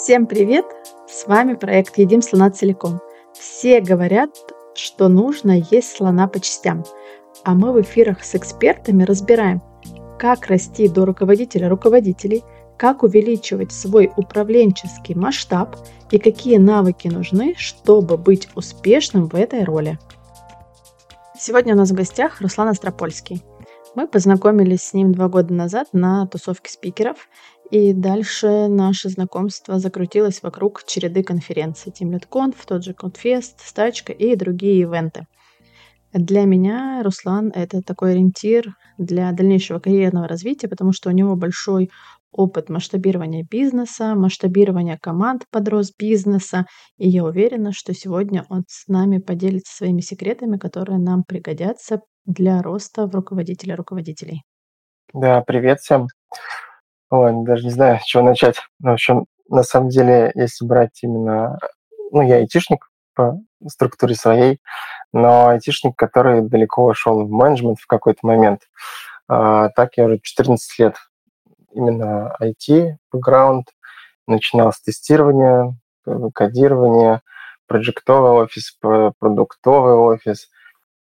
Всем привет! С вами проект «Едим слона целиком». Все говорят, что нужно есть слона по частям, а мы в эфирах с экспертами разбираем, как расти до руководителя руководителей, как увеличивать свой управленческий масштаб и какие навыки нужны, чтобы быть успешным в этой роли. Сегодня у нас в гостях Руслан Астропольский. Мы познакомились с ним два года назад на тусовке спикеров, и дальше наше знакомство закрутилось вокруг череды конференций. TeamLeadConf, тот же ConfFest, Стачка и другие ивенты. Для меня Руслан — это такой ориентир для дальнейшего карьерного развития, потому что у него большой опыт масштабирования бизнеса, масштабирования команд под рост бизнеса, и я уверена, что сегодня он с нами поделится своими секретами, которые нам пригодятся для роста в руководителя руководителей. Да, привет всем. Ой, даже не знаю, с чего начать. Ну, в общем, на самом деле, если брать именно... Ну, я айтишник по структуре своей, но айтишник, который далеко ушел в менеджмент в какой-то момент. А, так я уже 14 лет именно IT, бэкграунд, начинал с тестирования, кодирования, проектовый офис, продуктовый офис,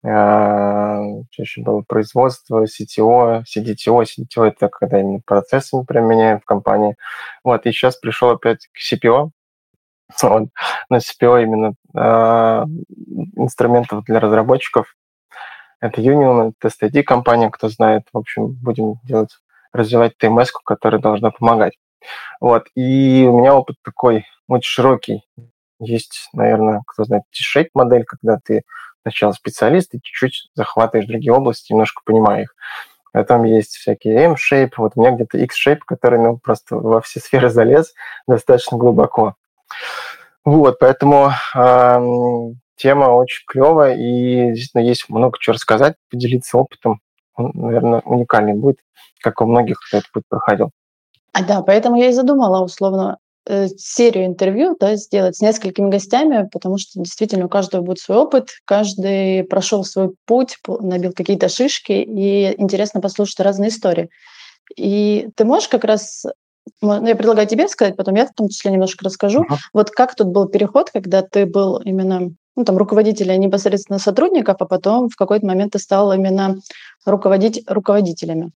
а, чаще было производство, CTO, CDTO. CDTO – это когда именно процессы применяем в компании. Вот, и сейчас пришел опять к CPO. Вот. На CPO именно э, инструментов для разработчиков. Это Union, это TestID компания, кто знает. В общем, будем делать, развивать TMS, которая должна помогать. Вот. И у меня опыт такой очень широкий. Есть, наверное, кто знает, T-shape модель, когда ты сначала специалист и чуть-чуть захватываешь другие области, немножко понимая их. Потом есть всякие M-shape, вот у меня где-то X-shape, который ну, просто во все сферы залез достаточно глубоко. Вот, поэтому э, тема очень клевая, и действительно есть много чего рассказать, поделиться опытом. Он, наверное, уникальный будет, как у многих кто этот путь проходил. А, да, поэтому я и задумала условно серию интервью да, сделать с несколькими гостями, потому что действительно у каждого будет свой опыт, каждый прошел свой путь, набил какие-то шишки, и интересно послушать разные истории. И ты можешь как раз ну, я предлагаю тебе сказать, потом я в том числе немножко расскажу. Uh-huh. Вот как тут был переход, когда ты был именно ну, там, руководителя непосредственно сотрудников, а потом в какой-то момент ты стал именно руководить руководителями?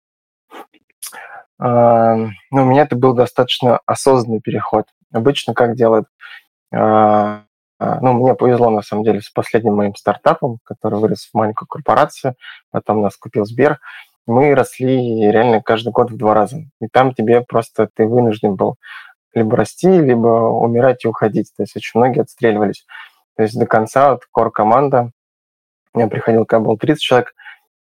Ну, у меня это был достаточно осознанный переход. Обычно как делают? А, а, ну, мне повезло, на самом деле, с последним моим стартапом, который вырос в маленькую корпорацию, потом нас купил Сбер. Мы росли реально каждый год в два раза. И там тебе просто ты вынужден был либо расти, либо умирать и уходить. То есть очень многие отстреливались. То есть до конца вот кор-команда, я приходил, когда было 30 человек,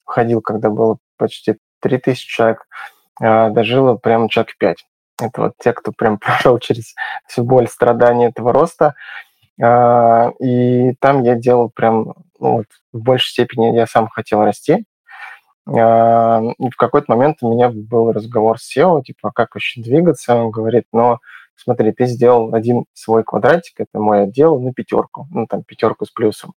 уходил, когда было почти 3000 человек – дожило прям человек 5. Это вот те, кто прям прошел через всю боль, страдания этого роста. А, и там я делал прям, ну, вот, в большей степени я сам хотел расти. А, и в какой-то момент у меня был разговор с SEO, типа, как еще двигаться. Он говорит, но смотри, ты сделал один свой квадратик, это мой отдел, на пятерку, ну, там, пятерку с плюсом.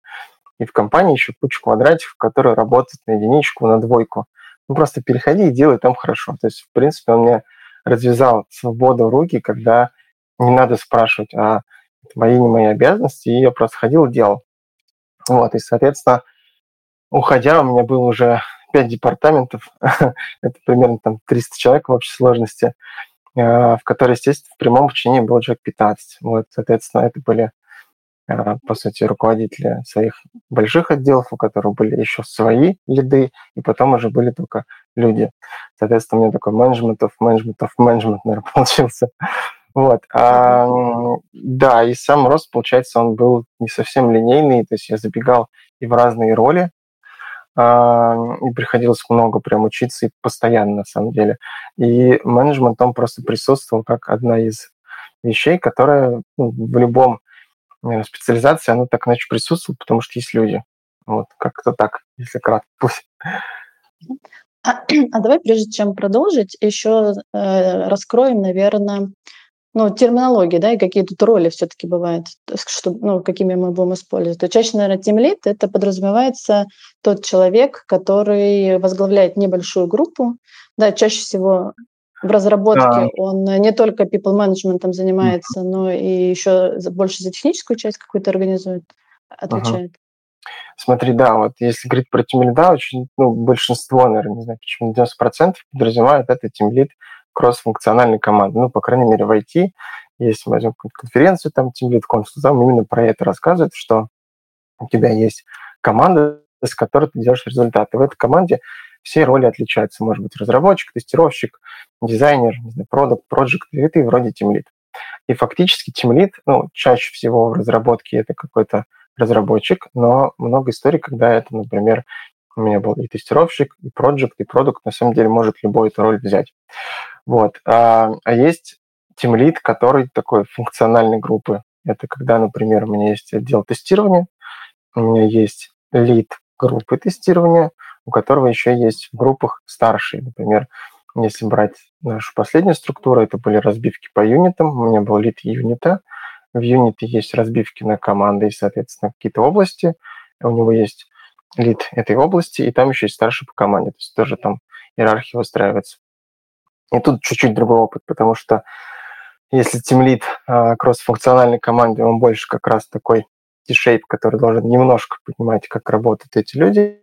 И в компании еще куча квадратиков, которые работают на единичку, на двойку. Ну, просто переходи и делай там хорошо. То есть, в принципе, он мне развязал свободу руки, когда не надо спрашивать, а мои, не мои обязанности, и я просто ходил и делал. Вот, и, соответственно, уходя, у меня было уже пять департаментов, это примерно там 300 человек в общей сложности, э, в которой, естественно, в прямом подчинении было человек 15. Вот, соответственно, это были по сути, руководители своих больших отделов, у которых были еще свои лиды, и потом уже были только люди. Соответственно, у меня такой менеджмент of менеджмент of менеджмент, наверное, получился. Вот. А, да, и сам рост, получается, он был не совсем линейный, то есть я забегал и в разные роли, а, и приходилось много прям учиться и постоянно, на самом деле. И менеджмент, он просто присутствовал как одна из вещей, которая ну, в любом специализация, она так иначе присутствует, потому что есть люди. Вот, как-то так, если кратко пусть. А, а давай, прежде чем продолжить, еще э, раскроем, наверное, ну, терминологии, да, и какие тут роли все-таки бывают, что, ну, какими мы будем использовать. То чаще, наверное, тимлит – это подразумевается тот человек, который возглавляет небольшую группу, да, чаще всего в разработке да. он не только people management занимается, mm-hmm. но и еще больше за техническую часть какую-то организует, отвечает. Uh-huh. Смотри, да, вот если говорить про тимлида, очень, ну, большинство, наверное, не знаю почему, 90% подразумевает это тимлид кросс-функциональной команды. Ну, по крайней мере, в IT, если мы возьмем конференцию, там тимлид консул, там именно про это рассказывает, что у тебя есть команда, с которой ты делаешь результаты. В этой команде все роли отличаются. Может быть, разработчик, тестировщик, дизайнер, продукт, проект, и ты вроде тимлид. И фактически тимлид, ну, чаще всего в разработке это какой-то разработчик, но много историй, когда это, например, у меня был и тестировщик, и проект, и продукт, на самом деле может любой эту роль взять. Вот. А, а есть тимлид, который такой функциональной группы. Это когда, например, у меня есть отдел тестирования, у меня есть лид группы тестирования, у которого еще есть в группах старшие. Например, если брать нашу последнюю структуру, это были разбивки по юнитам. У меня был лид юнита, в юните есть разбивки на команды и, соответственно, какие-то области. У него есть лид этой области, и там еще есть старший по команде. То есть тоже там иерархия выстраивается. И тут чуть-чуть другой опыт, потому что если тимлид э, кросс-функциональной команды, он больше как раз такой T-shape, который должен немножко понимать, как работают эти люди,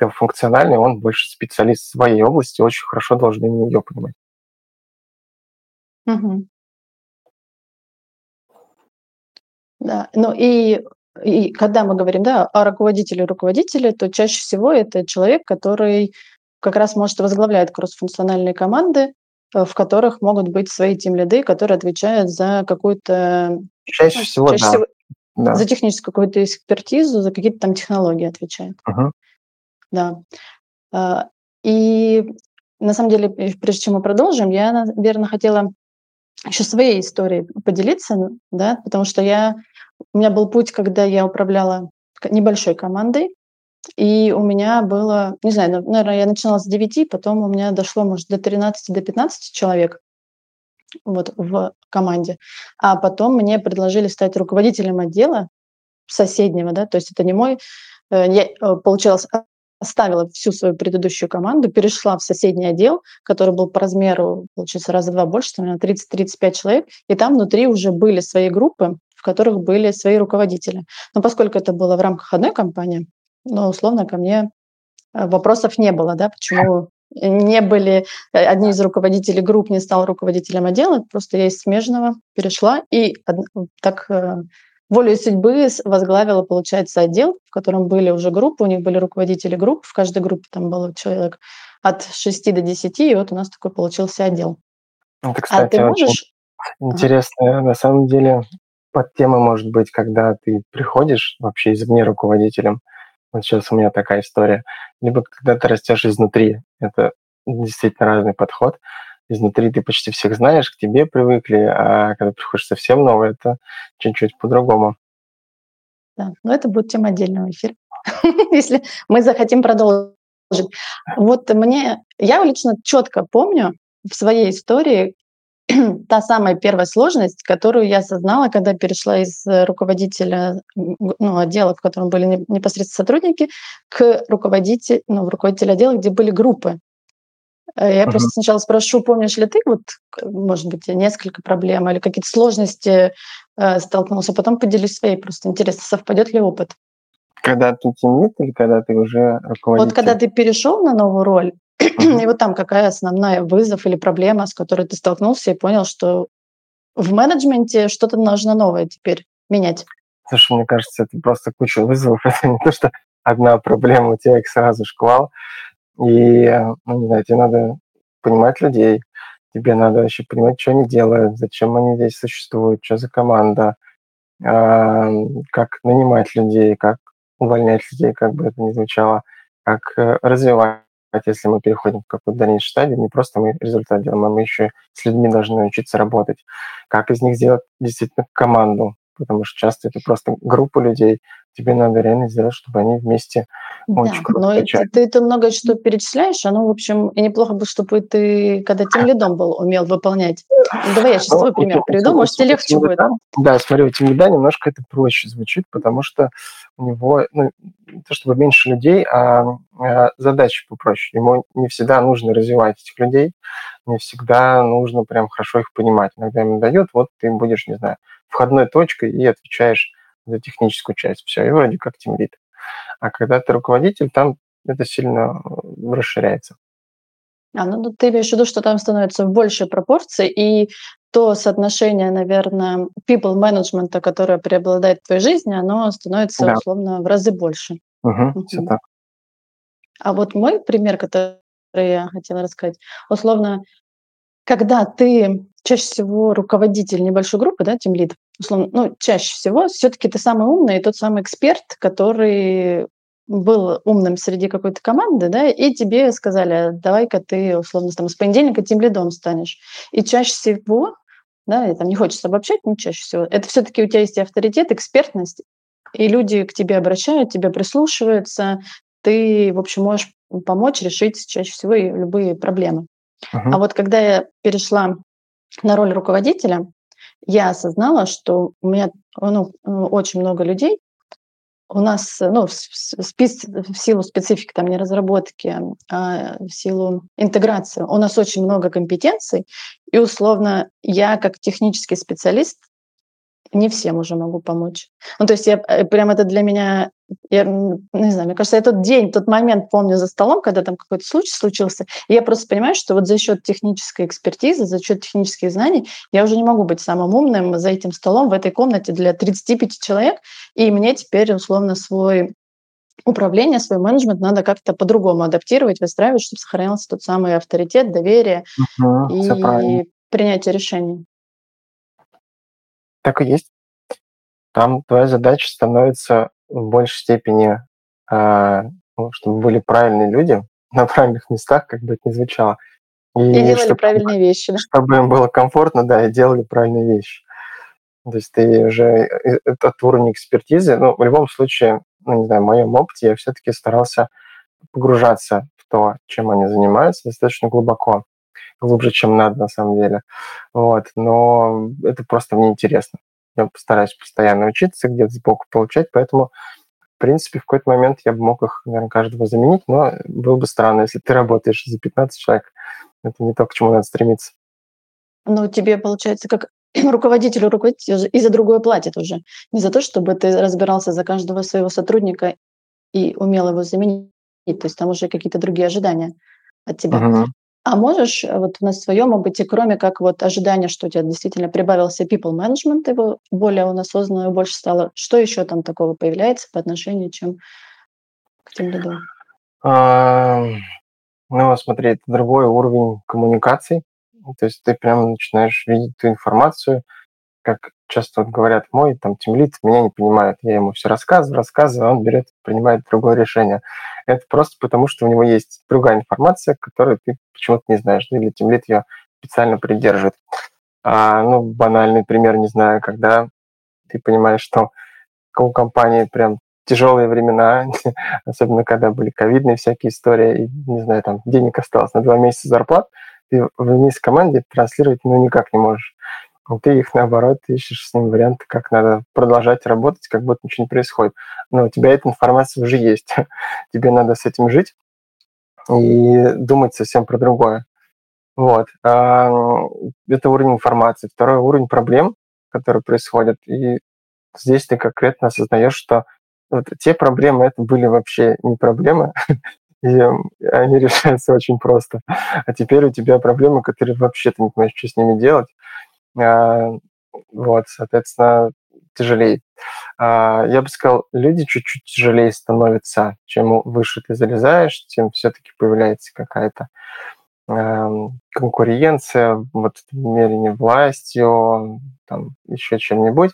функциональный он больше специалист в своей области, очень хорошо должен именно ее понимать. Угу. Да, ну и, и когда мы говорим да, о руководителе руководителе, то чаще всего это человек, который как раз может возглавлять кроссфункциональные команды, э, в которых могут быть свои тимлиды, которые отвечают за какую-то... Чаще ну, всего, чаще да. всего да. За техническую какую-то экспертизу, за какие-то там технологии отвечает. Uh-huh. Да. А, и на самом деле, прежде чем мы продолжим, я, наверное, хотела еще своей историей поделиться, да, потому что я, у меня был путь, когда я управляла небольшой командой, и у меня было, не знаю, наверное, я начинала с 9, потом у меня дошло, может, до 13, до 15 человек вот, в команде. А потом мне предложили стать руководителем отдела соседнего, да, то есть это не мой, э, я, э, получилось, оставила всю свою предыдущую команду, перешла в соседний отдел, который был по размеру, получается, раза два больше, там 30-35 человек, и там внутри уже были свои группы, в которых были свои руководители. Но поскольку это было в рамках одной компании, ну, условно, ко мне э, вопросов не было, да, почему не были, э, одни из руководителей групп не стал руководителем отдела, просто я из смежного перешла и так волей судьбы возглавила, получается, отдел, в котором были уже группы, у них были руководители групп, в каждой группе там было человек от 6 до 10, и вот у нас такой получился отдел. Это, кстати, а ты можешь... интересно. Ага. На самом деле, под темой может быть, когда ты приходишь вообще извне руководителем, вот сейчас у меня такая история, либо когда ты растешь изнутри, это действительно разный подход, изнутри ты почти всех знаешь, к тебе привыкли, а когда приходишь совсем новое, это чуть-чуть по-другому. Да, но это будет тема отдельного эфира, если мы захотим продолжить. Вот мне, я лично четко помню в своей истории, та самая первая сложность, которую я осознала, когда перешла из руководителя ну, отдела, в котором были непосредственно сотрудники, к руководителю, ну, руководителю отдела, где были группы. Э, я uh-huh. просто сначала спрошу, помнишь ли ты, вот, может быть, несколько проблем или какие-то сложности э, столкнулся, потом поделюсь своей. Просто интересно, совпадет ли опыт. Когда ты тимит или когда ты уже руководитель? Вот когда ты перешел на новую роль, uh-huh. и вот там какая основная вызов или проблема, с которой ты столкнулся и понял, что в менеджменте что-то нужно новое теперь менять. Слушай, мне кажется, это просто куча вызовов. Это не то, что одна проблема, у тебя их сразу шквал. И, ну, не знаю, тебе надо понимать людей, тебе надо вообще понимать, что они делают, зачем они здесь существуют, что за команда, а, как нанимать людей, как увольнять людей, как бы это ни звучало, как э, развивать, если мы переходим в какую-то дальнейшую стадию, не просто мы результат делаем, а мы еще с людьми должны научиться работать, как из них сделать действительно команду, потому что часто это просто группа людей, тебе надо реально сделать, чтобы они вместе да, очень круто но качали. ты, ты много что перечисляешь, оно, в общем, и неплохо бы, чтобы ты, когда тем лидом был, умел выполнять. Ну, давай я сейчас ну, свой пример приведу, может, тебе легче будет. Да, смотри, у тем лида немножко это проще звучит, потому что у него, ну, не то чтобы меньше людей, а э, задачи попроще. Ему не всегда нужно развивать этих людей, не всегда нужно прям хорошо их понимать. Иногда им дают, вот ты будешь, не знаю, входной точкой и отвечаешь за техническую часть. Все, и вроде как тимлит. А когда ты руководитель, там это сильно э, расширяется. А, ну, ты имеешь в виду, что там становится в большей пропорции, и то соотношение, наверное, people management, которое преобладает в твоей жизни, оно становится да. условно в разы больше. Угу, угу. Все так. А вот мой пример, который я хотела рассказать, условно, когда ты чаще всего руководитель небольшой группы, да, тимлид, условно, ну, чаще всего все-таки ты самый умный и тот самый эксперт, который был умным среди какой-то команды, да, и тебе сказали, давай-ка ты, условно, там, с понедельника тем лидом станешь. И чаще всего, да, и там не хочется обобщать, но чаще всего, это все-таки у тебя есть авторитет, экспертность, и люди к тебе обращают, тебе прислушиваются, ты, в общем, можешь помочь решить чаще всего любые проблемы. А вот когда я перешла на роль руководителя, я осознала, что у меня ну, очень много людей, у нас, ну, в, в силу специфики, там, не разработки, а в силу интеграции, у нас очень много компетенций, и условно я как технический специалист не всем уже могу помочь. Ну, то есть я э, прям это для меня, я не знаю, мне кажется, я тот день, тот момент помню за столом, когда там какой-то случай случился, и я просто понимаю, что вот за счет технической экспертизы, за счет технических знаний я уже не могу быть самым умным за этим столом в этой комнате для 35 человек, и мне теперь условно свой управление, свой менеджмент надо как-то по-другому адаптировать, выстраивать, чтобы сохранялся тот самый авторитет, доверие угу, и принятие решений. Так и есть. Там твоя задача становится в большей степени, э, ну, чтобы были правильные люди на правильных местах, как бы это ни звучало. И, и делали чтобы, правильные вещи. Да? Чтобы им было комфортно, да, и делали правильные вещи. То есть ты уже э, этот уровень экспертизы, ну, в любом случае, ну, не знаю, в моем опыте я все-таки старался погружаться в то, чем они занимаются, достаточно глубоко глубже, чем надо на самом деле. Вот. Но это просто мне интересно. Я постараюсь постоянно учиться, где-то сбоку получать, поэтому в принципе, в какой-то момент я бы мог их, наверное, каждого заменить, но было бы странно, если ты работаешь за 15 человек. Это не то, к чему надо стремиться. Ну, тебе, получается, как руководителю руководитель и за другое платит уже. Не за то, чтобы ты разбирался за каждого своего сотрудника и умел его заменить. То есть там уже какие-то другие ожидания от тебя. Uh-huh. А можешь э, вот на своем опыте, кроме как вот ожидания, что у тебя действительно прибавился people management, его более он осознанно больше стало, что еще там такого появляется по отношению чем к тем лиду? А, ну, смотри, это другой уровень коммуникаций. То есть ты прямо начинаешь видеть ту информацию, как часто вот говорят, мой там тимлит меня не понимает, я ему все рассказываю, рассказываю, а он берет, принимает другое решение. Это просто потому, что у него есть другая информация, которую ты почему-то не знаешь, ну, или тимлит ее специально придерживает. А, ну, банальный пример, не знаю, когда ты понимаешь, что у компании прям тяжелые времена, особенно когда были ковидные всякие истории, и, не знаю, там денег осталось на два месяца зарплат, ты вниз команде транслировать ну никак не можешь ты их, наоборот, ищешь с ним варианты, как надо продолжать работать, как будто ничего не происходит. Но у тебя эта информация уже есть. Тебе надо с этим жить и думать совсем про другое. Вот. Это уровень информации. Второй уровень проблем, которые происходят. И здесь ты конкретно осознаешь, что вот те проблемы, это были вообще не проблемы, и они решаются очень просто. А теперь у тебя проблемы, которые вообще ты не понимаешь, что с ними делать. А, вот, соответственно, тяжелее. А, я бы сказал, люди чуть-чуть тяжелее становятся. Чем выше ты залезаешь, тем все-таки появляется какая-то конкуренция, вот мерение властью, там еще чем-нибудь.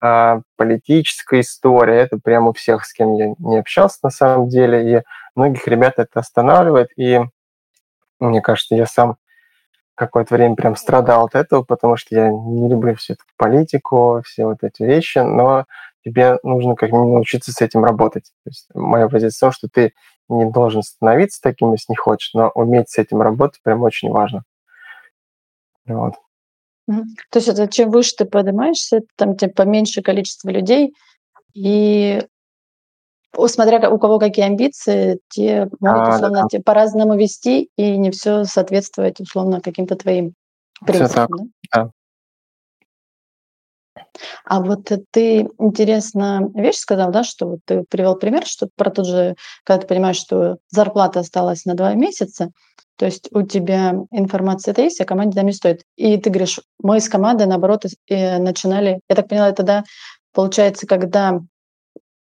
А политическая история, это прямо у всех, с кем я не общался на самом деле, и многих ребят это останавливает, и мне кажется, я сам какое-то время прям страдал от этого, потому что я не люблю всю эту политику, все вот эти вещи, но тебе нужно как минимум научиться с этим работать. То есть моя позиция в том, что ты не должен становиться таким, если не хочешь, но уметь с этим работать прям очень важно. Вот. То есть это чем выше ты поднимаешься, там тем поменьше количество людей, и смотря у кого какие амбиции, те могут А, условно те по-разному вести и не все соответствовать условно каким-то твоим Всё так, принципам, да? да. А вот ты интересно вещь сказал, да, что вот ты привел пример, что про тот же, когда ты понимаешь, что зарплата осталась на 2 месяца, то есть у тебя информация это есть, а команде там не стоит. И ты говоришь, мы с командой, наоборот, э, начинали я так поняла, это, да, получается, когда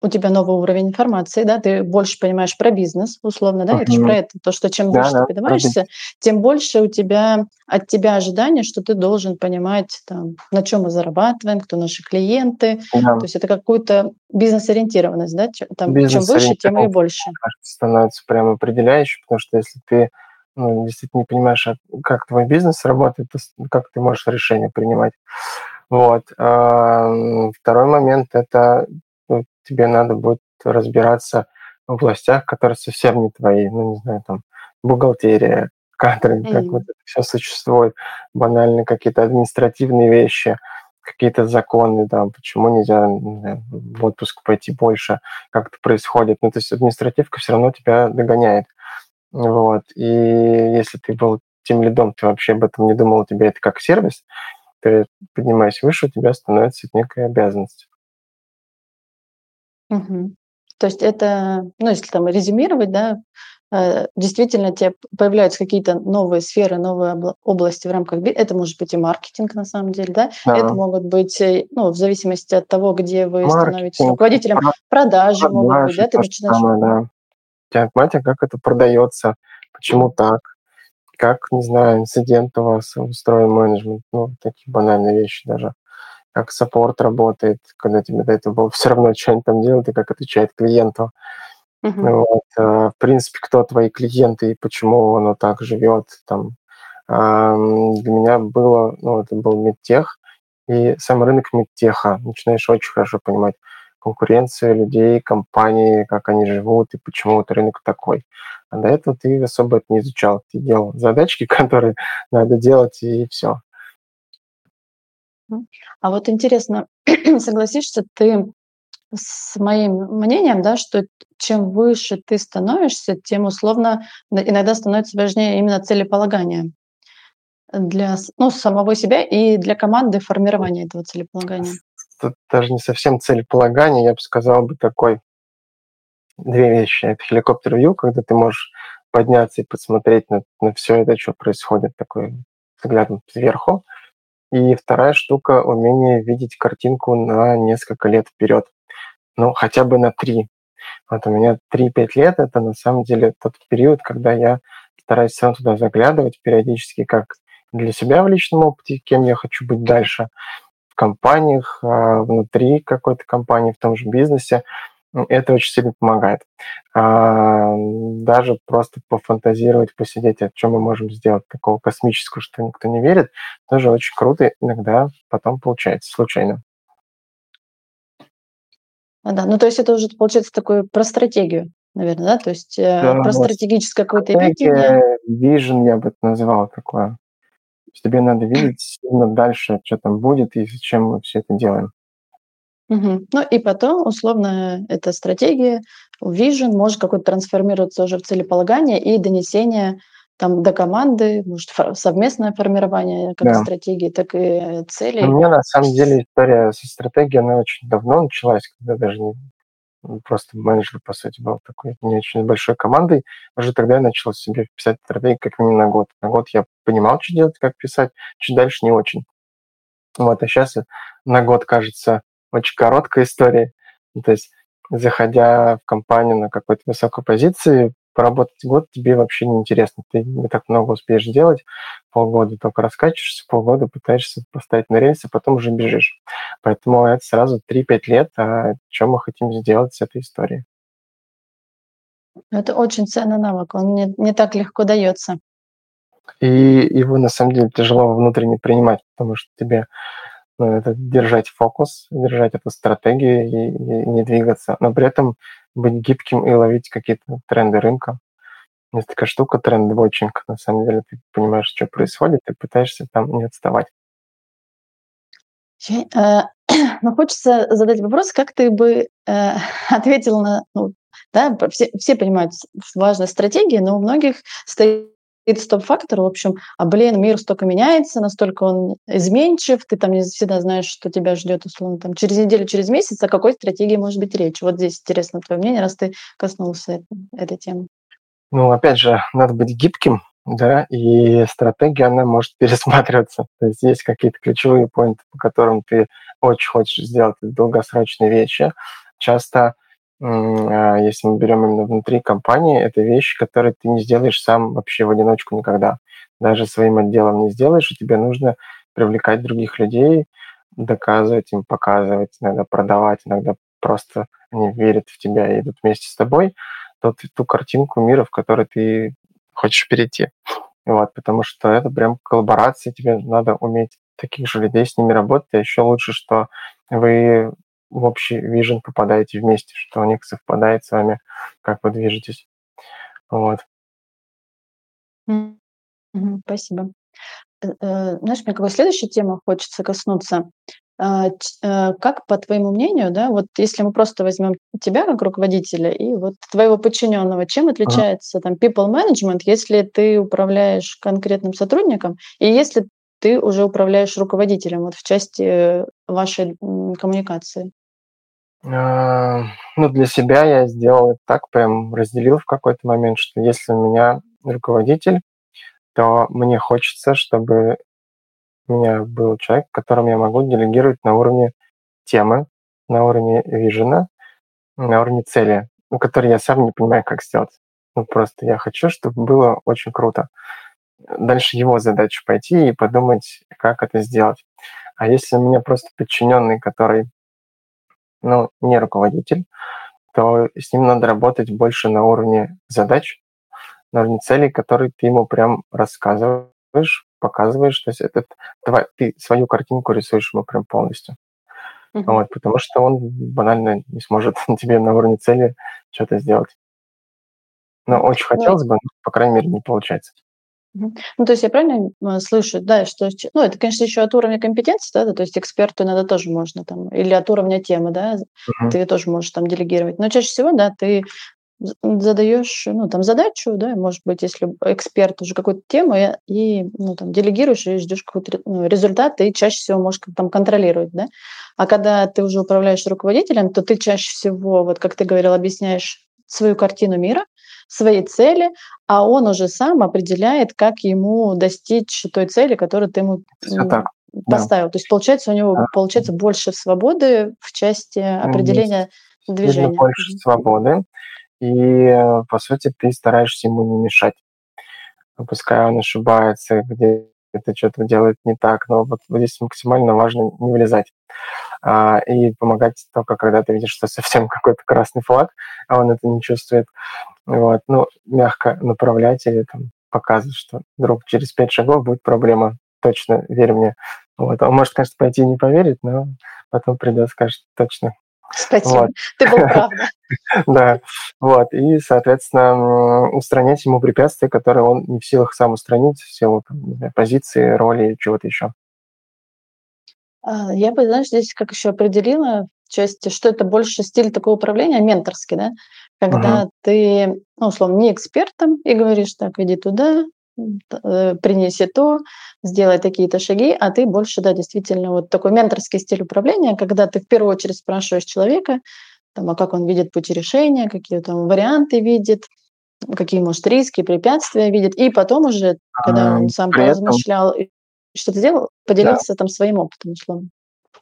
у тебя новый уровень информации, да, ты больше понимаешь про бизнес, условно, да, это ж про это, то, что чем выше ты Да-да, про поднимаешься, бизнес. тем больше у тебя от тебя ожидания, что ты должен понимать, там, на чём мы зарабатываем, кто наши клиенты. Да. То есть это какую-то бизнес-ориентированность, да, там чем выше, тем и больше. становится прям определяющей, потому что если ты, ну, действительно не понимаешь, а как твой бизнес работает, как ты можешь решения принимать. Вот. Ам, второй момент- это, тебе надо будет разбираться в областях, которые совсем не твои. Ну, не знаю, там, бухгалтерия, кадры, как вот это всё существует, банальные какие-то административные вещи, какие-то законы, там, почему нельзя, не знаю, в отпуск пойти больше, как это происходит. Ну, то есть административка всё равно тебя догоняет. Вот. И если ты был тимлидом, ты вообще об этом не думал, у тебя это как сервис, ты поднимаясь выше, у тебя становится некая обязанность. Мгм. То есть это, ну, если там резюмировать, да, э, действительно, те п появляются какие-то новые сферы, новые обла области в рамках би это может быть и маркетинг, на самом деле, да. Это Да. могут быть, э, ну, в зависимости от того, где вы становитесь Маркетинг, руководителем, про продажи могут быть, продажи, да, ты начинаешь самое, да. Понимаете, как это продаётся, почему так, как, не знаю, инцидент у вас устроен менеджмент, ну, такие банальные вещи даже. Как саппорт работает, когда тебе до этого было всё равно, чё они там делают и как отвечать клиенту. Мгм. Вот. Э, в принципе, кто твои клиенты и почему оно так живёт там. Ам, для меня было, ну, это был медтех, и сам рынок медтеха. Начинаешь очень хорошо понимать конкуренцию людей, компаний, как они живут и почему вот рынок такой. А до этого ты особо это не изучал. Ты делал задачки, которые надо делать, и всё. А вот интересно, согласишься ты с моим мнением, да, что чем выше ты становишься, тем условно иногда становится важнее именно целеполагание для ну, самого себя и для команды формирования этого целеполагания? Тут даже не совсем целеполагание, я бы сказал бы такой 2 вещи. Это view, когда ты можешь подняться и посмотреть на на всё это, чё происходит, такой взглядом сверху. И вторая штука- умение видеть картинку на несколько лет вперёд. Ну, хотя бы на 3. Вот у меня 3-5 лет- это на самом деле тот период, когда я стараюсь сам туда заглядывать периодически как для себя в личном опыте, кем я хочу быть дальше, в компаниях, а, внутри какой-то компании, в том же бизнесе. М, это очень сильно помогает. Ам, даже просто пофантазировать, посидеть, а чё мы можем сделать такого космического, что никто не верит, тоже очень круто. Иногда потом получается случайно. А, да. Ну, то есть это уже получается такое про стратегию, наверно, да? То есть, Да, э, про вот стратегическое какое-то видение. вижен, я бы это назвал такое. То есть тебе надо видеть сильно дальше, чё там будет и зачем мы всё это делаем. Мгм. Ну и потом, условно, эта стратегия, вижен может какой-то трансформироваться уже в целеполагание и донесение там до команды, может, совместное формирование как Да. стратегии, так и У целей. меня на самом деле история со стратегией, она очень давно началась, когда даже не м, просто менеджер, по сути, был такой не очень большой командой. Уже тогда я начал себе писать стратегии как минимум на год. На год я понимал, чё делать, как писать, чуть дальше не очень. Вот, а щас, э, на год кажется очень короткой историей. Ну, то есть, заходя в компанию на какой-то высокой позиции, поработать год тебе вообще не интересно. Ты не так много успеешь сделать. Полгода тока раскачиваешься, полгода пытаешься поставить на рельсы, потом уже бежишь. Поэтому это сразу 3-5 лет, а, чё мы хотим сделать с этой историей. Это очень ценный навык, он не не так легко даётся. И его на самом деле тяжело внутренне принимать, потому что тебе, ну, это держать фокус, держать эту стратегию и и не двигаться, но при этом быть гибким и ловить какие-то тренды рынка. Есть такая штука тренд-вотчинг. На самом деле ты понимаешь, чё происходит, и пытаешься там не отставать. Э, ну, хочется задать вопрос, как ты бы э, ответил на, ну, да, все, все понимают важность стратегии, но у многих стоит стоп-фактор, в общем, а блин, мир столько меняется, настолько он изменчив, ты там не всегда знаешь, что тебя ждет, условно, там через неделю, через месяц, о какой стратегии может быть речь. Вот здесь интересно твое мнение, раз ты коснулся этой темы. Ну, опять же, надо быть гибким, да, и стратегия, она может пересматриваться. То есть есть какие-то ключевые поинты, по которым ты очень хочешь сделать долгосрочные вещи. Часто, если мы берем именно внутри компании, это вещи, которые ты не сделаешь сам вообще в одиночку никогда. Даже своим отделом не сделаешь, и тебе нужно привлекать других людей, доказывать им, показывать, иногда продавать, иногда просто они верят в тебя и идут вместе с тобой, тот, ту картинку мира, в которой ты хочешь перейти. Вот, потому что это прям коллаборация, тебе надо уметь таких же людей с ними работать, а еще лучше, что вы в общий вижен попадаете вместе, что у них совпадает с вами, как вы движетесь. Вот. Спасибо. Э, э, знаешь, мне какой следующей темы хочется коснуться. Э, как, по твоему мнению, да, вот если мы просто возьмем тебя как руководителя и вот твоего подчиненного, чем отличается там people management, если ты управляешь конкретным сотрудником и если ты уже управляешь руководителем вот в части вашей коммуникации? А, ну, для себя я сделал это так, прям разделил в какой-то момент, что если у меня руководитель, то мне хочется, чтобы у меня был человек, которому я могу делегировать на уровне темы, на уровне вижена, на уровне цели, ну, который я сам не понимаю, как сделать. Ну, просто я хочу, чтобы было очень круто. Дальше его задача пойти и подумать, как это сделать. А если у меня просто подчиненный, который, ну, не руководитель, то с ним надо работать больше на уровне задач, на уровне целей, которые ты ему прям рассказываешь, показываешь, то есть это давай, ты свою картинку рисуешь ему прям полностью. Uh-huh. Вот, потому что он банально не сможет тебе на уровне цели что-то сделать. Но очень ну хотелось бы, но, по крайней мере, не получается. Ну, то есть я правильно слышу, да, что, ну, это, конечно, еще от уровня компетенции, да, то есть эксперту иногда тоже можно там, или от уровня темы, да, uh-huh. ты тоже можешь там делегировать. Но чаще всего, да, ты задаешь, ну, там, задачу, да, может быть, если эксперт уже какую-то тему, и, и ну, там, делегируешь и ждешь какой-то ну, результат, ты чаще всего можешь там контролировать, да. А когда ты уже управляешь руководителем, то ты чаще всего, вот как ты говорил, объясняешь свою картину мира, свои цели, а он уже сам определяет, как ему достичь той цели, которую ты ему Все так. поставил. Да. То есть получается у него да. получается больше свободы в части определения Есть. движения. Больше свободы и, по сути, ты стараешься ему не мешать. Пускай он ошибается, где это что-то делает не так, но вот здесь максимально важно не влезать и помогать только когда ты видишь, что совсем какой-то красный флаг, а он это не чувствует. Вот. Ну, мягко направлять или там показывать, что, друг, через пять шагов будет проблема, точно, верь мне. Вот. Он может, конечно, пойти и не поверить, но потом придет, скажет, точно, Спасибо. Вот. Ты был прав, да. Вот. И, соответственно, устранять ему препятствия, которые он не в силах сам устранить в силу там, позиции, роли, чего-то еще. А, я бы, знаешь, здесь как еще определила в части, что это больше стиль такого управления, менторский, да, когда uh-huh. ты, ну, условно, не экспертом и говоришь, так, иди туда, Э, принеси то, сделай такие-то шаги, а ты больше, да, действительно, вот такой менторский стиль управления, когда ты в первую очередь спрашиваешь человека, там, а как он видит пути решения, какие там варианты видит, какие, может, риски, препятствия видит, и потом уже, когда он сам поразмышлял и что-то сделал, поделиться да. там своим опытом, условно.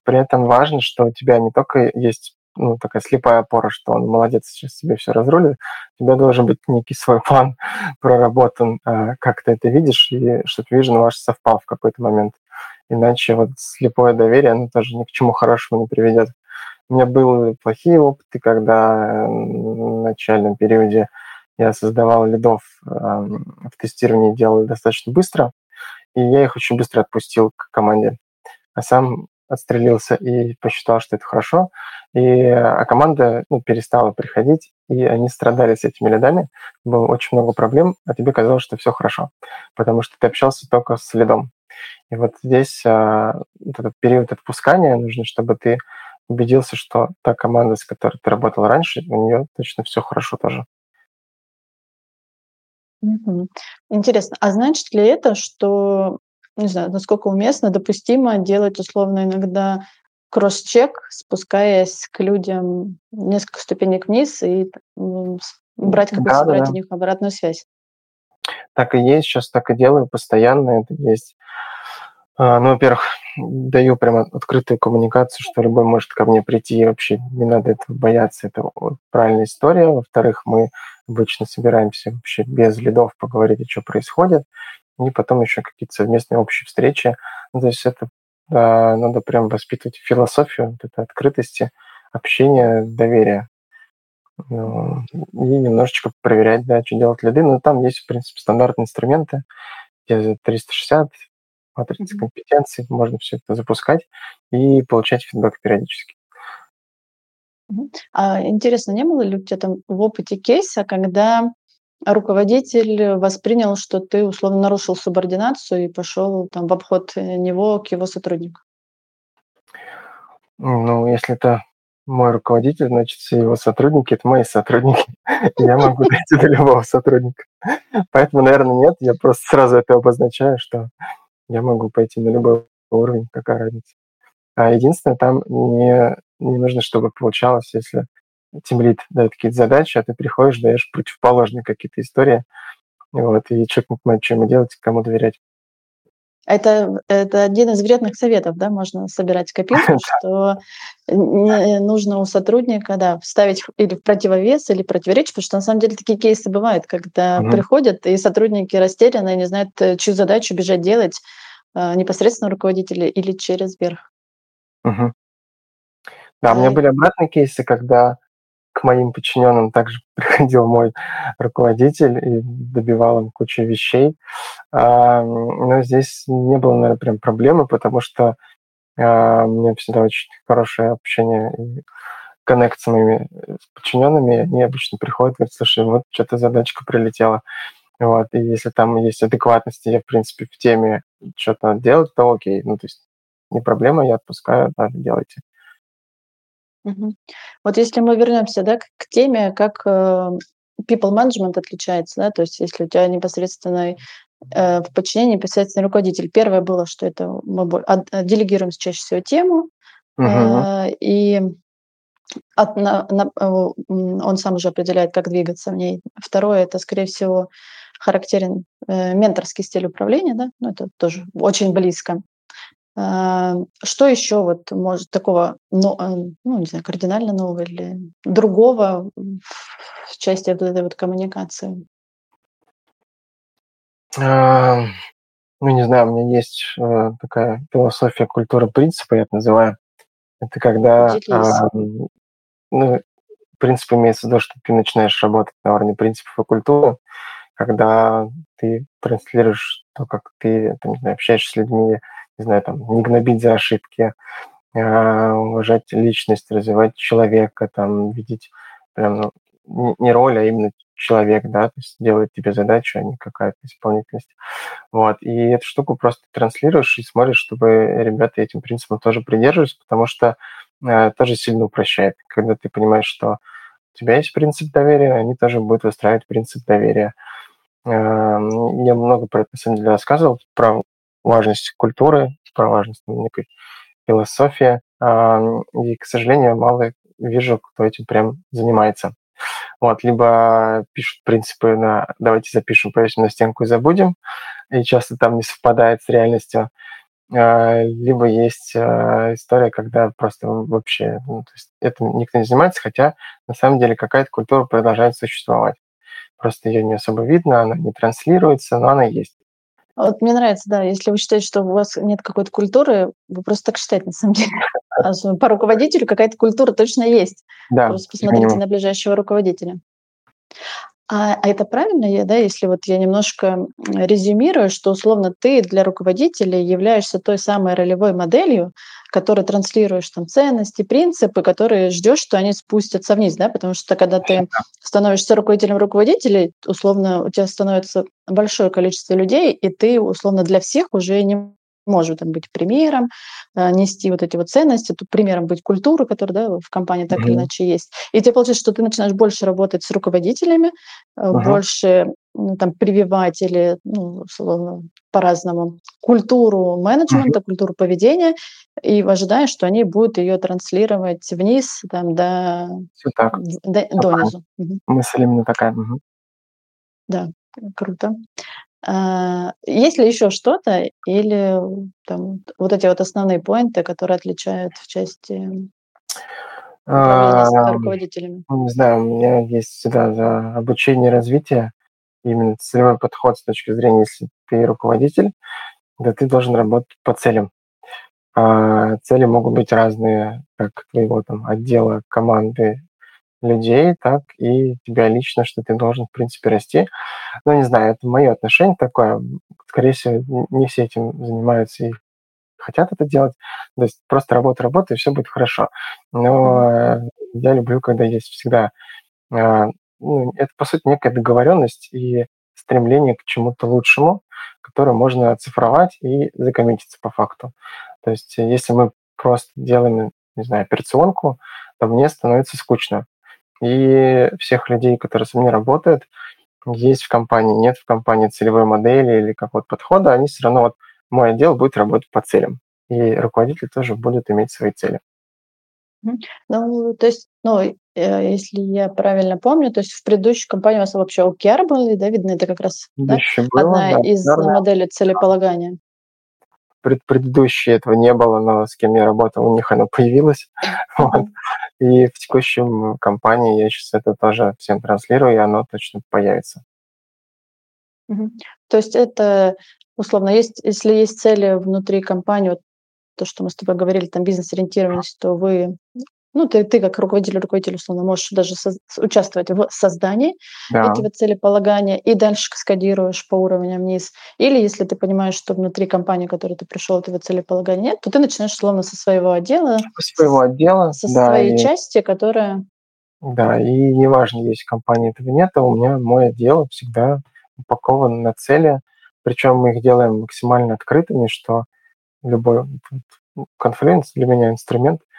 При этом важно, что у тебя не только есть ну, такая слепая опора, что он молодец, сейчас себе все разрулит. У тебя должен быть некий свой план проработан, а, как ты это видишь, и чтобы вижен ваш совпал в какой-то момент. Иначе вот слепое доверие, оно тоже ни к чему хорошему не приведет. У меня были плохие опыты, когда в начальном периоде я создавал лидов в тестировании, делал достаточно быстро, и я их очень быстро отпустил к команде. А сам отстрелился и посчитал, что это хорошо. И, а команда ну, перестала приходить, и они страдали с этими лидами. Было очень много проблем, а тебе казалось, что все хорошо, потому что ты общался только с лидом. И вот здесь а, этот период отпускания нужно, чтобы ты убедился, что та команда, с которой ты работал раньше, у нее точно все хорошо тоже. Интересно, а значит ли это, что, не знаю, насколько уместно, допустимо делать условно иногда кросс-чек, спускаясь к людям несколько ступенек вниз и брать как бы Да, собрать да-да. у них обратную связь? Так и есть, сейчас так и делаю постоянно, это есть. А, ну, во-первых, даю прямо открытую коммуникацию, что любой может ко мне прийти, и вообще не надо этого бояться, это правильная история. Во-вторых, мы обычно собираемся вообще без лидов поговорить, о чём происходит, и потом еще какие-то совместные общие встречи. Ну, то есть это, да, надо прям воспитывать философию вот этой открытости, общения, доверия. Ну, и немножечко проверять, да, чё делать лиды. Ну, там есть, в принципе, стандартные инструменты, те 360, матрица Мгм. компетенций, можно все это запускать и получать фидбэк периодически. А интересно, не было ли у тебя там в опыте кейса, когда руководитель воспринял, что ты условно нарушил субординацию и пошел там в обход, э, него к его сотруднику? Ну, если это мой руководитель, значит, все его сотрудники- это мои сотрудники. Я могу дойти до любого сотрудника. Поэтому, наверно, нет. Я просто сразу это обозначаю, что я могу пойти на любой уровень, какая разница. А единственное, там не не нужно, чтобы получалось, если тимлид дает какие-то задачи, а ты приходишь, даешь противоположные какие-то истории, вот, и человек не понимает, чё ему делать кому доверять. Это это один из вредных советов, да, можно собирать копилку, Да. что нужно у сотрудника, да, вставить или в противовес, или противоречие, потому что на самом деле такие кейсы бывают, когда Мгм. приходят и сотрудники растеряны, не знают, э, чью задачу бежать делать, а, непосредственно руководителя или через верх. Мгм. Да, у меня были обратные кейсы, когда к моим подчиненным также приходил мой руководитель и добивал им кучу вещей. Ам, но здесь не было, наверно, прям проблемы, потому что, а, у меня всегда очень хорошее общение и коннект с моими, э, подчиненными. Они обычно приходят, говорят: "Слушай, вот чё-то задачка прилетела". Вот, и если там есть адекватность, и я, в принципе, в теме, чё-то делать, то окей. Ну, то есть не проблема, я отпускаю, да, делайте. Вот если мы вернемся, да, к к теме, как, э, people management отличается, да, то есть если у тебя непосредственный, э, в подчинении непосредственный руководитель. Первое было, что это мы бо от делегируем чаще всего тему, Мгм. э, и от на на он сам уже определяет, как двигаться в ней. Второе- это, скорее всего, характерен, э, менторский стиль управления, да, ну, это тоже очень близко. А, что еще вот может такого, а, ну, не знаю, кардинально нового или другого в части вот этой вот коммуникации? А, ну, не знаю, у меня есть, э, такая философия культуры принципа, я это называю. Это когда, ну, принцип имеется в виду, что ты начинаешь работать на уровне принципов и культуры, когда ты транслируешь то, как ты, там, не знаю, общаешься с людьми, не знаю, там, не гнобить за ошибки, а, уважать личность, развивать человека, там, видеть прям, ну, не роль, а именно человек, да, то есть делает тебе задачу, а не какая-то исполнительность. Вот, и эту штуку просто транслируешь и смотришь, чтобы ребята этим принципам тоже придерживались, потому что, э, тоже сильно упрощает. Когда ты понимаешь, что у тебя есть принцип доверия, они тоже будут выстраивать принцип доверия. Ам, я много про это на самом деле рассказывал, про важность культуры, про важность некой философии. Ам, и, к сожалению, мало вижу, кто этим прям занимается. Вот, либо пишут принципы на "давайте запишем, повесим на стенку и забудем", и часто там не совпадает с реальностью. А, либо есть, а, история, когда просто вообще, ну, то есть этим никто не занимается, хотя на самом деле какая-то культура продолжает существовать. Просто её не особо видно, она не транслируется, но она есть. Вот мне нравится, да, если вы считаете, что у вас нет какой-то культуры, вы просто так считаете на самом деле. А по руководителю какая-то культура точно есть. Да, Просто посмотрите на ближайшего руководителя. А, а это правильно я, да, если вот я немножко, резюмирую, что условно ты для руководителя являешься той самой ролевой моделью, которой транслируешь там ценности, принципы, которые ждёшь, что они спустятся вниз, да? Потому что когда ты становишься руководителем руководителей, условно у тебя становится большое количество людей, и ты условно для всех уже не может там, быть примером, э, нести вот эти вот ценности, тут примером быть культуры, которая да, в компании так mm-hmm. или иначе есть. И тебе получается, что ты начинаешь больше работать с руководителями, uh-huh. больше ну, там, прививать или, ну, условно, по-разному культуру менеджмента, uh-huh. культуру поведения, и ожидаешь, что они будут ее транслировать вниз, там, до, Все так. до, донизу. Угу. Мысль именно такая. Угу. Да, круто. А, есть ли еще что-то или там вот эти вот основные поинты, которые отличают в части управления с руководителями? Не знаю, у меня есть всегда за обучение и развитие, именно целевой подход с точки зрения, если ты руководитель, да ты должен работать по целям. А цели могут быть разные, как твоего там отдела, команды, людей, так и тебя лично, что ты должен, в принципе, расти. Но не знаю, это мое отношение такое. Скорее всего, не все этим занимаются и хотят это делать. То есть просто работа, работа, и все будет хорошо. Но э, я люблю, когда есть всегда... Э, ну, это, по сути, некая договоренность и стремление к чему-то лучшему, которое можно оцифровать и закоммититься по факту. То есть если мы просто делаем, не знаю, операционку, то мне становится скучно. И всех людей, которые со мной работают, есть в компании, нет в компании целевой модели или какого-то подхода, они все равно, вот мой отдел будет работать по целям. И руководитель тоже будет иметь свои цели. Ну, то есть, ну, э, если я правильно помню, то есть в предыдущей компании у вас вообще OKR были, да, видно, это как раз да? было, одна да, из да, моделей целеполагания пред, предыдущие этого не было, но с кем я работал, у них оно появилось. Вот. И в текущем компании я сейчас это тоже всем транслирую, и оно точно появится. То есть это, условно, есть, если есть цели внутри компании, то, что мы с тобой говорили, там бизнес-ориентированность, то вы ну, ты, ты как руководитель, руководитель, условно, можешь даже со- участвовать в создании да. этого целеполагания и дальше скодируешь по уровням вниз. Или если ты понимаешь, что внутри компании, в которой ты пришел, этого целеполагания нет, то ты начинаешь, условно, со своего отдела. Со своего отдела, Со да, своей и... части, которая... Да, и неважно, есть компания этого нет, а у меня мой отдел всегда упакован на цели, причем мы их делаем максимально открытыми, что любой конфликт для меня инструмент –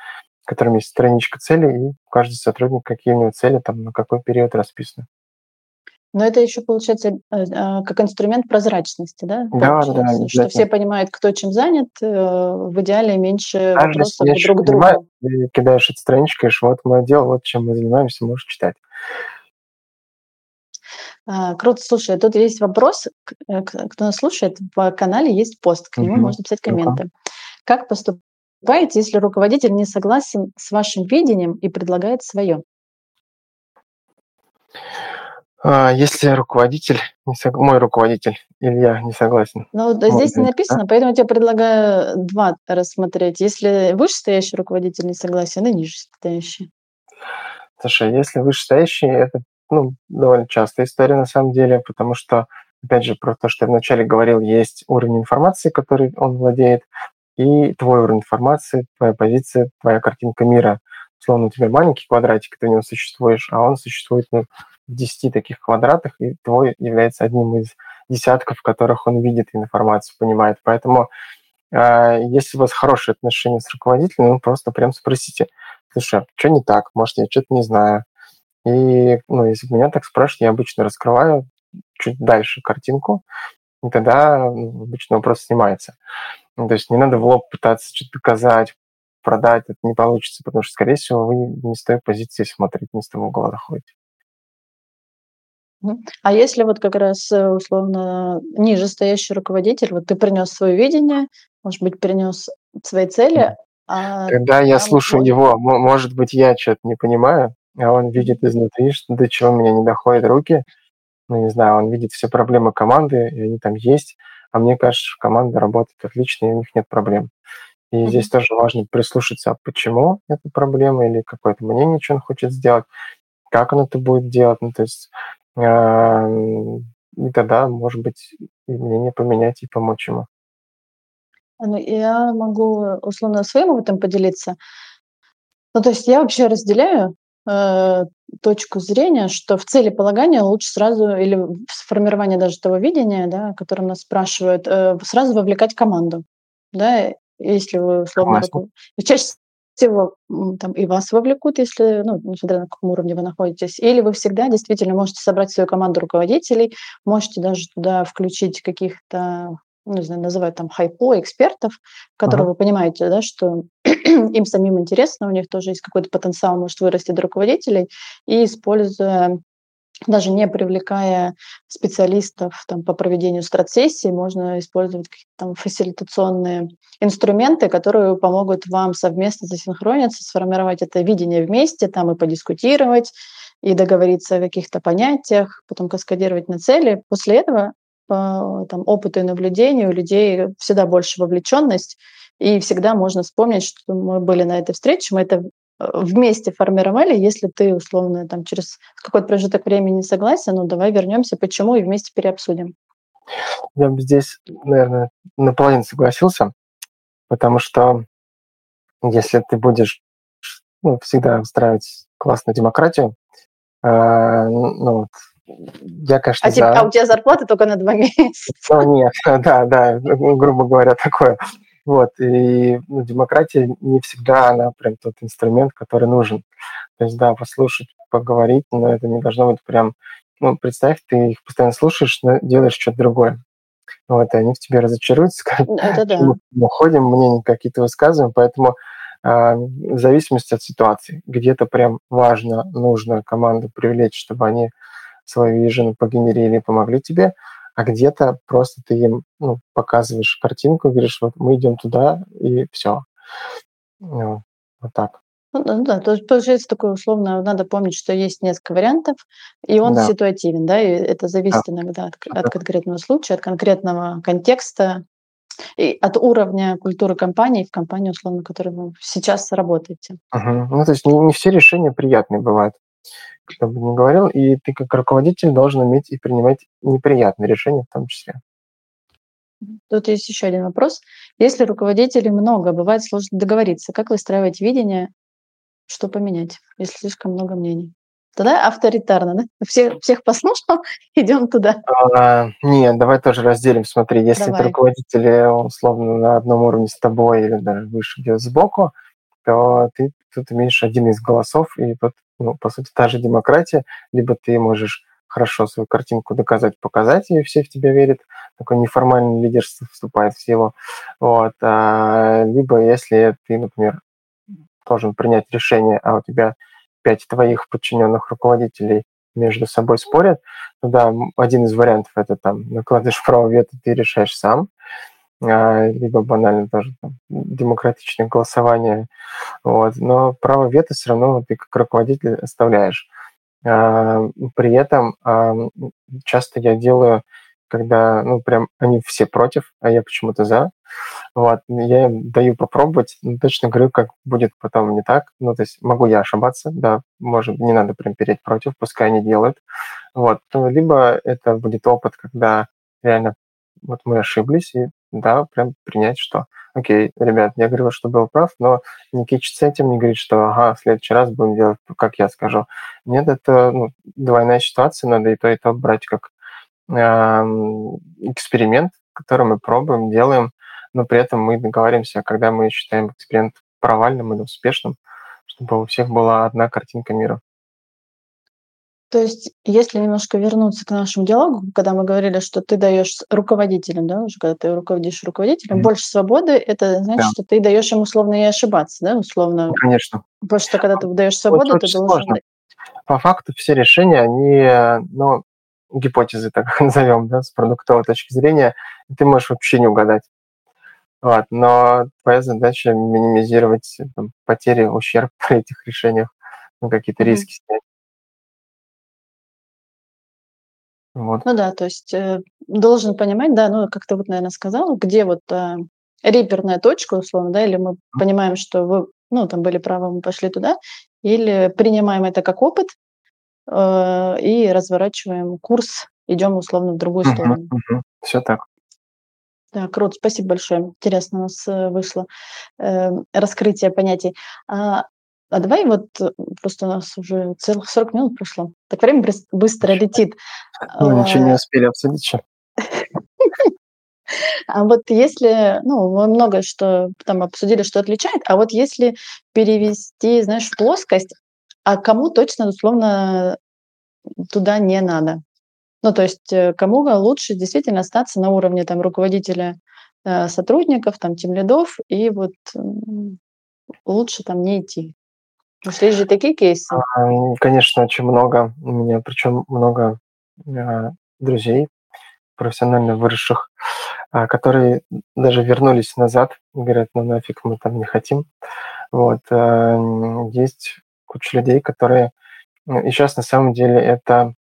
в котором есть страничка целей, и каждый сотрудник, какие у него цели, там, на какой период расписаны. Но это еще получается э, а, как инструмент прозрачности, да? Да, да. Что все понимают, кто чем занят, э, в идеале меньше Даже вопросов если друг к другу. Ты кидаешь эту страничку, говоришь, вот мое дело, вот чем мы занимаемся, можешь читать. А, круто, слушай, тут есть вопрос, э, кто нас слушает, в канале есть пост, к нему угу. можно писать комменты. Как поступать поступаете, если руководитель не согласен с вашим видением и предлагает свое? А, если руководитель, не сог... мой руководитель, Илья, не согласен. Ну, да, здесь не написано, да? поэтому я тебе предлагаю два рассмотреть. Если вышестоящий руководитель не согласен, и нижестоящий. Слушай, если вышестоящий, это ну, довольно частая история на самом деле, потому что, опять же, про то, что я вначале говорил, есть уровень информации, который он владеет, и твой уровень информации, твоя позиция, твоя картинка мира. Словно у тебя маленький квадратик, ты в нем существуешь, а он существует ну, в 10 таких квадратах, и твой является одним из десятков, в которых он видит информацию, понимает. Поэтому э, если у вас хорошие отношения с руководителем, ну, просто прям спросите, слушай, а что не так? Может, я что-то не знаю. И, ну, если меня так спрашивают, я обычно раскрываю чуть дальше картинку, и тогда ну, обычно вопрос снимается. Ну, то есть не надо в лоб пытаться что-то доказать, продать, это не получится, потому что, скорее всего, вы не с той позиции смотрите, не с того угла заходите. А если вот как раз э, условно ниже стоящий руководитель, вот ты принес свое видение, может быть, принес свои цели, а Когда я слушаю может... его, может быть, я что-то не понимаю, а он видит изнутри, что до чего меня не доходят руки, ну, не знаю, он видит все проблемы команды, и они там есть, а мне кажется, команда работает отлично, и у них нет проблем. И mm-hmm. здесь тоже важно прислушаться, а почему это проблема, или какое-то мнение, что он хочет сделать, как он это будет делать. Ну, то есть э, и тогда, может быть, мнение поменять и помочь ему. Ну, я могу условно своим опытом поделиться. Ну, то есть я вообще разделяю э, точку зрения, что в цели полагания лучше сразу, или в формировании даже того видения, да, о котором нас спрашивают, э, сразу вовлекать команду. да, если вы условно... Руку... Чаще всего там и вас вовлекут, если, ну, несмотря на каком уровне вы находитесь, или вы всегда действительно можете собрать свою команду руководителей, можете даже туда включить каких-то ну, не знаю, называют там хайпо, экспертов, которые uh-huh. вы понимаете, да, что им самим интересно, у них тоже есть какой-то потенциал, может вырасти до руководителей, и используя даже не привлекая специалистов там, по проведению стратсессии, можно использовать какие-то там фасилитационные инструменты, которые помогут вам совместно засинхрониться, сформировать это видение вместе, там и подискутировать, и договориться о каких-то понятиях, потом каскадировать на цели. После этого по там, опыту и наблюдению у людей всегда больше вовлеченность, и всегда можно вспомнить, что мы были на этой встрече, мы это э, вместе формировали, если ты условно там через какой-то промежуток времени не согласен, ну давай вернемся, почему и вместе переобсудим. Я бы здесь, наверное, наполовину согласился, потому что если ты будешь ну, всегда устраивать классную демократию, э, ну, вот, я, конечно, а, за... а у тебя зарплата только на два месяца? Ну, нет, да, да, грубо говоря, такое. Вот, и ну, демократия не всегда она прям тот инструмент, который нужен. То есть, да, послушать, поговорить, но это не должно быть прям... Ну, представь, ты их постоянно слушаешь, но делаешь что-то другое. Вот, и они в тебе разочаруются, скажут, да. мы уходим, мнения какие-то высказываем, поэтому э, в зависимости от ситуации. Где-то прям важно, нужно команду привлечь, чтобы они свою вижен погенерили, помогли тебе, а где-то просто ты им ну, показываешь картинку, говоришь, вот мы идем туда, и все. Ну, вот так. Ну, да, да, то есть получается такое условно, надо помнить, что есть несколько вариантов, и он да. ситуативен, да, и это зависит да. иногда от, от конкретного случая, от конкретного контекста и от уровня культуры компании в компании, условно, в которой вы сейчас работаете. Угу. Ну, то есть не, не все решения приятные бывают кто бы ни говорил, и ты как руководитель должен уметь и принимать неприятные решения в том числе. Тут есть еще один вопрос. Если руководителей много, бывает сложно договориться. Как выстраивать видение, что поменять, если слишком много мнений? Тогда авторитарно, да? Всех, всех послушал, идем туда. А, нет, давай тоже разделим. Смотри, если давай. руководитель, условно, на одном уровне с тобой или даже выше где-то сбоку, то ты тут имеешь один из голосов, и тут ну, по сути, та же демократия, либо ты можешь хорошо свою картинку доказать, показать, и все в тебя верят, такое неформальное лидерство вступает в силу, вот, а, либо если ты, например, должен принять решение, а у тебя пять твоих подчиненных руководителей между собой спорят, то да, один из вариантов это там накладываешь право вето, ты решаешь сам, либо банально тоже там, демократичное голосование. Вот. Но право вето все равно ты как руководитель оставляешь. А, при этом а, часто я делаю, когда, ну, прям они все против, а я почему-то за. Вот, я им даю попробовать, но точно говорю, как будет потом не так. Ну, то есть могу я ошибаться, да, может, не надо прям переть против, пускай они делают. Вот, либо это будет опыт, когда реально вот мы ошиблись, и да, прям принять, что окей, ребят, я говорил, что был прав, но не кичиться этим, не говорить, что ага, в следующий раз будем делать, как я скажу. Нет, это ну, двойная ситуация, надо и то, и то брать как э, эксперимент, который мы пробуем, делаем, но при этом мы договариваемся, когда мы считаем эксперимент провальным или успешным, чтобы у всех была одна картинка мира. То есть, если немножко вернуться к нашему диалогу, когда мы говорили, что ты даешь руководителям, да, уже когда ты руководишь руководителем, mm-hmm. больше свободы, это значит, да. что ты даешь им условно и ошибаться, да, условно. Конечно. Потому что когда ты даешь свободу, вот ты должен. Сложно. По факту все решения, они, ну, гипотезы, так назовем, да, с продуктовой точки зрения, ты можешь вообще не угадать. Вот, но твоя задача минимизировать там, потери, ущерб при этих решениях, ну, какие-то mm-hmm. риски снять. Вот. Ну да, то есть э, должен понимать, да, ну как ты вот, наверное, сказал, где вот э, реперная точка, условно, да, или мы понимаем, что вы, ну, там были правы, мы пошли туда, или принимаем это как опыт э, и разворачиваем курс, идем условно в другую сторону. Угу, Все так. Да, круто, спасибо большое. Интересно у нас э, вышло э, раскрытие понятий. А а давай вот э, просто у нас уже целых 40 минут прошло. Так время быстро летит. Мы ничего не а. успели обсудить еще. А вот если, ну, мы много что там обсудили, что отличает, а вот если перевести, знаешь, в плоскость, а кому точно, условно, туда не надо? Ну, то есть э, кому лучше действительно остаться на уровне там руководителя э, сотрудников, там, тем лидов, и вот лучше там не идти. Есть же такие кейсы. А, конечно, очень много у меня, причем много а, друзей, профессионально выросших, а, которые даже вернулись назад и говорят, ну нафиг мы там не хотим. Вот. Есть куча людей, которые... Ну, и сейчас на самом деле это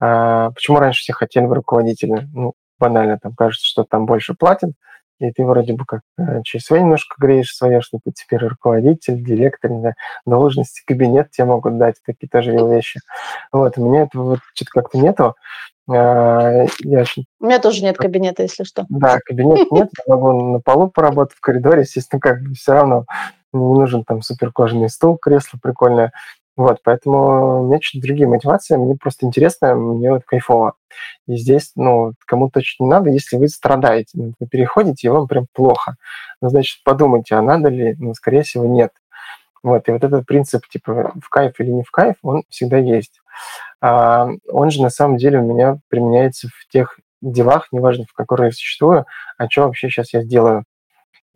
почему раньше все хотели в руководителя? Ну, банально, там кажется, что там больше платят, и ты вроде бы как э, через свои немножко греешь свое, что ты теперь руководитель, директор, не знаю, должности, кабинет тебе могут дать, такие тоже вещи. Вот, у меня этого вот что-то как-то нету. А, я очень... У меня тоже нет кабинета, если что. Да, кабинет нет, я могу на полу поработать в коридоре, естественно, как бы все равно не нужен там суперкожаный стул, кресло прикольное. Вот, поэтому у меня чуть другие мотивации, мне просто интересно, мне вот кайфово. И здесь, ну, кому точно не надо, если вы страдаете, ну, вы переходите, и вам прям плохо. Ну, значит, подумайте, а надо ли? Ну, скорее всего, нет. Вот, и вот этот принцип, типа, в кайф или не в кайф, он всегда есть. А, он же, на самом деле, у меня применяется в тех делах, неважно, в которых я существую, а что вообще сейчас я сделаю.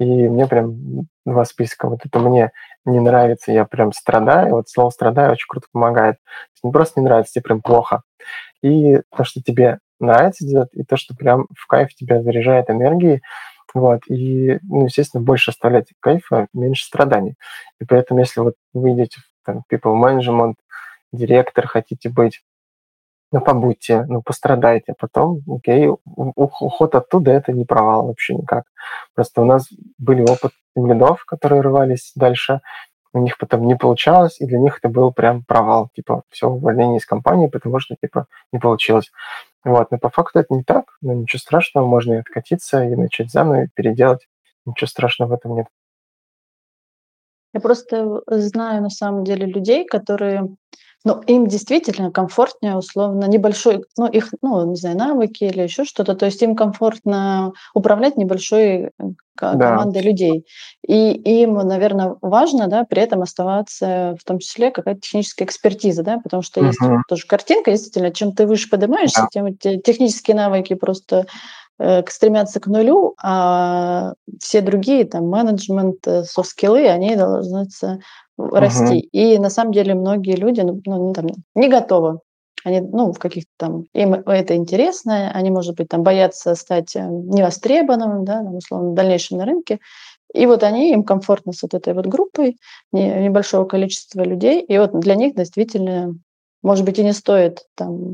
И мне прям два списка. Вот это мне не нравится, я прям страдаю. Вот слово «страдаю» очень круто помогает. Не просто не нравится, тебе прям плохо. И то, что тебе нравится делать, и то, что прям в кайф тебя заряжает энергией, вот, и, ну, естественно, больше оставлять кайфа, меньше страданий. И поэтому, если вот вы идете в там, people management, директор хотите быть, ну, побудьте, ну, пострадайте, потом, окей, уход оттуда – это не провал вообще никак. Просто у нас были опыт лидов, которые рвались дальше, у них потом не получалось, и для них это был прям провал, типа, все, увольнение из компании, потому что, типа, не получилось. Вот, но по факту это не так, но ничего страшного, можно и откатиться, и начать заново, и переделать. Ничего страшного в этом нет. Я просто знаю на самом деле людей, которые ну, им действительно комфортнее, условно, небольшой, ну, их, ну, не знаю, навыки или еще что-то. То есть им комфортно управлять небольшой э, да. командой людей. И им, наверное, важно, да, при этом оставаться, в том числе, какая-то техническая экспертиза, да, потому что угу. есть тоже картинка, действительно, чем ты выше поднимаешься, да. тем технические навыки просто э, стремятся к нулю, а все другие, там, менеджмент, э, софт-скиллы, они должны расти. Угу. И на самом деле многие люди ну, ну, там, не готовы. Они, ну, в каких-то там, им это интересно, они, может быть, там боятся стать э, невостребованным, да, там, условно, в дальнейшем на рынке. И вот они, им комфортно с вот этой вот группой небольшого количества людей. И вот для них действительно, может быть, и не стоит там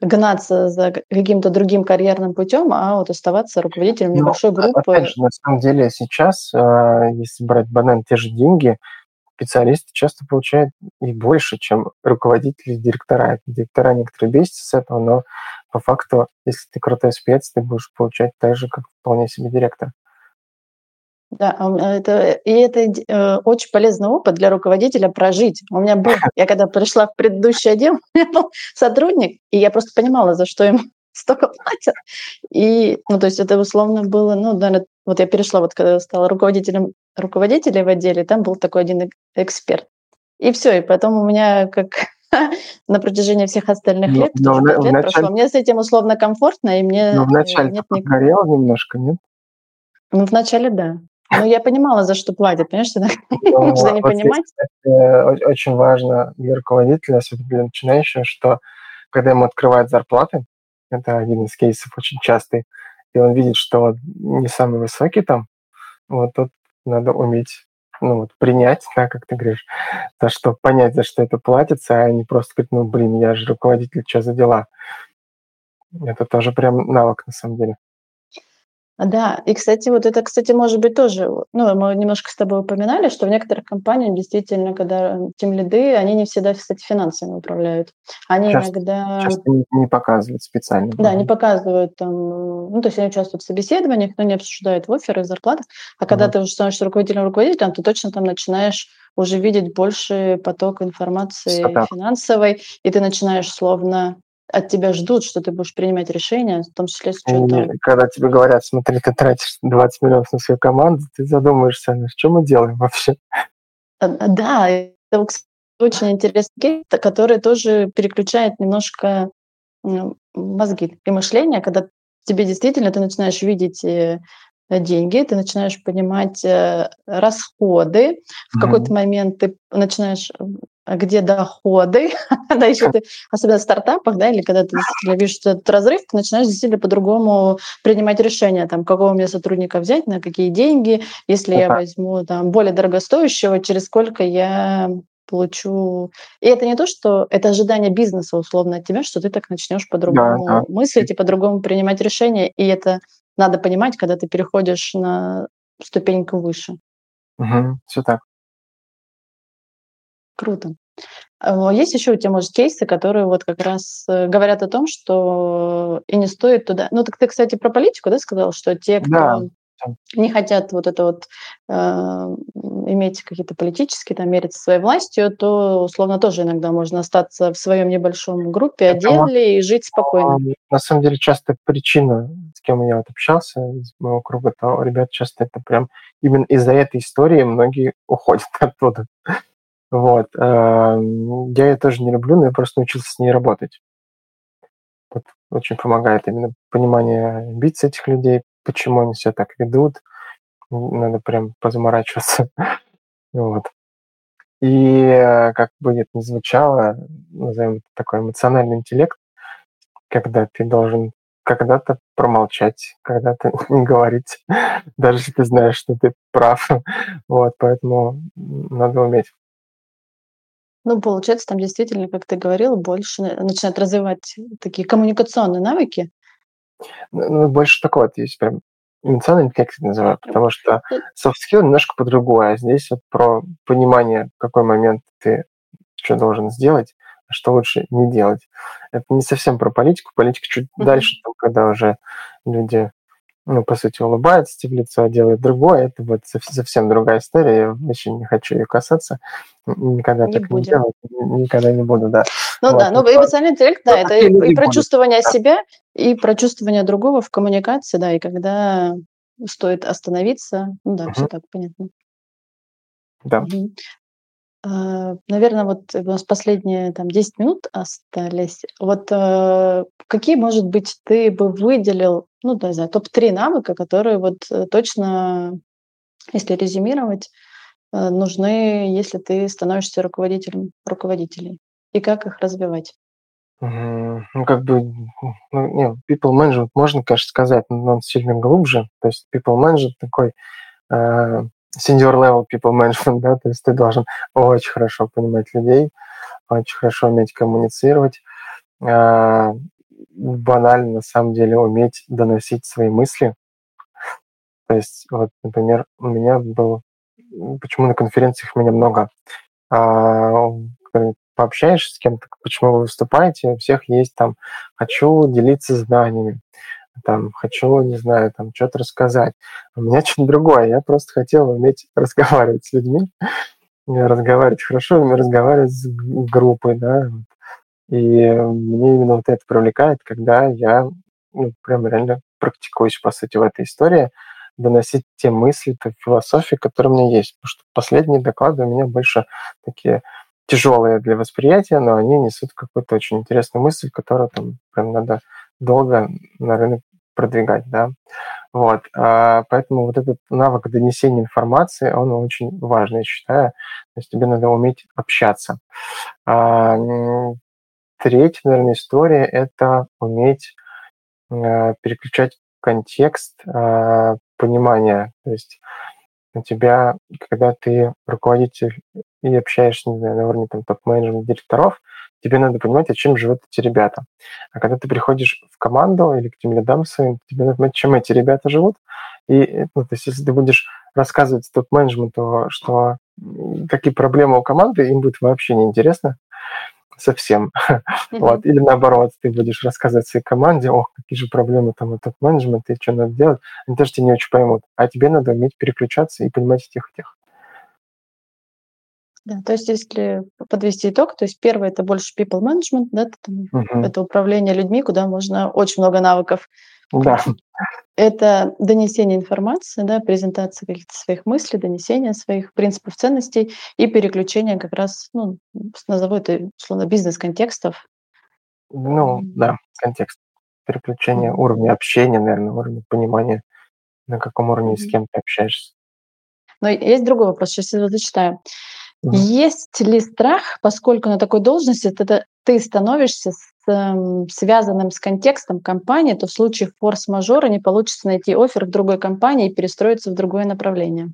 гнаться за каким-то другим карьерным путем, а вот оставаться руководителем ну, небольшой группы. Опять же, на самом деле сейчас, э, если брать банально те же деньги, специалисты часто получают и больше, чем руководители директора. Директора некоторые бесятся с этого, но по факту, если ты крутой спец, ты будешь получать так же, как вполне себе директор. Да, это, и это э, очень полезный опыт для руководителя прожить. У меня был, я когда пришла в предыдущий отдел, у меня был сотрудник, и я просто понимала, за что ему столько платят. И, ну, то есть это условно было, ну, наверное, вот я перешла, вот когда стала руководителем руководителей в отделе, там был такой один эксперт. И все, и потом у меня как на протяжении всех остальных лет, но, тоже но, лет начале... прошло, мне с этим условно комфортно, и мне Но вначале нет ник... горело немножко, нет? Ну, вначале да. Но я понимала, за что платят, понимаешь, что ну, не понимать. Очень важно для руководителя, особенно для начинающего, что когда ему открывают зарплаты, это один из кейсов очень частый, и он видит, что не самый высокий там, вот тут надо уметь ну, вот, принять, да, как ты говоришь, за что понять, за что это платится, а не просто говорить, ну, блин, я же руководитель, что за дела. Это тоже прям навык, на самом деле. Да, и, кстати, вот это, кстати, может быть тоже, ну, мы немножко с тобой упоминали, что в некоторых компаниях действительно, когда тем лиды, они не всегда, кстати, финансами управляют. Они часто, иногда... Часто не показывают специально. Да, не показывают там, ну, то есть они участвуют в собеседованиях, но не обсуждают в оферах, зарплатах. А когда ты уже становишься руководителем руководителем, ты точно там начинаешь уже видеть больше поток информации Статап. финансовой, и ты начинаешь словно от тебя ждут, что ты будешь принимать решения, в том числе с учетом... Когда тебе говорят, смотри, ты тратишь 20 миллионов на свою команду, ты задумаешься, ну, что мы делаем вообще? А, да, это очень интересный кейс, который тоже переключает немножко мозги и мышление, когда тебе действительно ты начинаешь видеть э, деньги, ты начинаешь понимать э, расходы. В mm-hmm. какой-то момент ты начинаешь а где доходы, да, еще ты, особенно в стартапах, да, или когда ты видишь этот разрыв, ты начинаешь действительно по-другому принимать решения, там, какого мне сотрудника взять, на какие деньги, если я возьму там более дорогостоящего, через сколько я получу. И это не то, что это ожидание бизнеса условно от тебя, что ты так начнешь по-другому да, да. мыслить и по-другому принимать решения. И это надо понимать, когда ты переходишь на ступеньку выше. Угу, все так. Круто. А, есть еще у тебя, может, кейсы, которые вот как раз э, говорят о том, что и не стоит туда... Ну, так ты, кстати, про политику, да, сказал, что те, кто да. не хотят вот это вот э, иметь какие-то политические, там, мериться своей властью, то, условно, тоже иногда можно остаться в своем небольшом группе, отделе и жить спокойно. На самом деле, часто причина, с кем я вот общался из моего круга, то ребят часто это прям именно из-за этой истории многие уходят оттуда. Вот. Эм, я ее тоже не люблю, но я просто научился с ней работать. Вот очень помогает именно понимание амбиций этих людей, почему они себя так ведут. Надо прям позаморачиваться. вот. И э, как бы это ни звучало, назовем это такой эмоциональный интеллект, когда ты должен когда-то промолчать, когда-то не говорить, даже если ты знаешь, что ты прав. вот, поэтому надо уметь ну, получается, там действительно, как ты говорил, больше начинают развивать такие коммуникационные навыки. Ну, ну больше такого вот есть прям эмоциональный интеллект называю, потому что soft skill немножко по-другому, а здесь вот про понимание, в какой момент ты что должен сделать, а что лучше не делать. Это не совсем про политику, политика чуть mm-hmm. дальше, там, когда уже люди ну, по сути, улыбается тебе в лицо, а делает другое, это вот совсем другая история, я вообще не хочу ее касаться, никогда не так будем. не делаю, никогда не буду, да. Ну вот. да, ну эмоциональный интеллект, да, это и, и про чувствование себя, и про чувствование другого в коммуникации, да, и когда стоит остановиться, ну да, угу. все так понятно. Да. Угу. А, наверное, вот у нас последние там 10 минут остались. Вот э, какие, может быть, ты бы выделил, ну, не знаю, топ-3 навыка, которые вот э, точно, если резюмировать, э, нужны, если ты становишься руководителем руководителей? И как их развивать? Ну, как бы, ну, не, people management можно, конечно, сказать, но он сильно глубже. То есть people management такой senior level people management, да, то есть ты должен очень хорошо понимать людей, очень хорошо уметь коммуницировать, э, банально на самом деле уметь доносить свои мысли. То есть, вот, например, у меня был, почему на конференциях меня много, э, пообщаешься с кем-то, почему вы выступаете, у всех есть там «хочу делиться знаниями», там, хочу, не знаю, там, что-то рассказать. У меня что-то другое. Я просто хотел уметь разговаривать с людьми, разговаривать хорошо, разговаривать с группой, да. И мне именно вот это привлекает, когда я ну, прям реально практикуюсь, по сути, в этой истории, доносить те мысли, ту философию, которые у меня есть. Потому что последние доклады у меня больше такие тяжелые для восприятия, но они несут какую-то очень интересную мысль, которую там прям надо долго на рынок продвигать, да. Вот, а, поэтому вот этот навык донесения информации, он очень важный, я считаю. То есть тебе надо уметь общаться. А, третья, наверное, история – это уметь а, переключать контекст понимания. То есть у тебя, когда ты руководитель и общаешься, не знаю, на уровне там, топ-менеджмента директоров, тебе надо понимать, о чем живут эти ребята. А когда ты приходишь в команду или к тем рядам своим, тебе надо понимать, чем эти ребята живут. И ну, то есть, если ты будешь рассказывать топ-менеджменту, что какие проблемы у команды, им будет вообще неинтересно совсем. Вот. Или наоборот, ты будешь рассказывать своей команде, ох, какие же проблемы там у топ-менеджмента, и что надо делать. Они тоже тебя не очень поймут. А тебе надо уметь переключаться и понимать этих и тех. Да, то есть если подвести итог, то есть первое это больше people management, да, там, угу. это управление людьми, куда можно очень много навыков. Да. Это донесение информации, да, презентация каких-то своих мыслей, донесение своих принципов, ценностей и переключение как раз, ну, назову это, условно, бизнес-контекстов. Ну, да, контекст. Переключение уровня общения, наверное, уровня понимания, на каком уровне с кем ты общаешься. Но есть другой вопрос, сейчас я его зачитаю. Угу. Есть ли страх, поскольку на такой должности ты, ты становишься с, э, связанным с контекстом компании, то в случае форс-мажора не получится найти офер в другой компании и перестроиться в другое направление?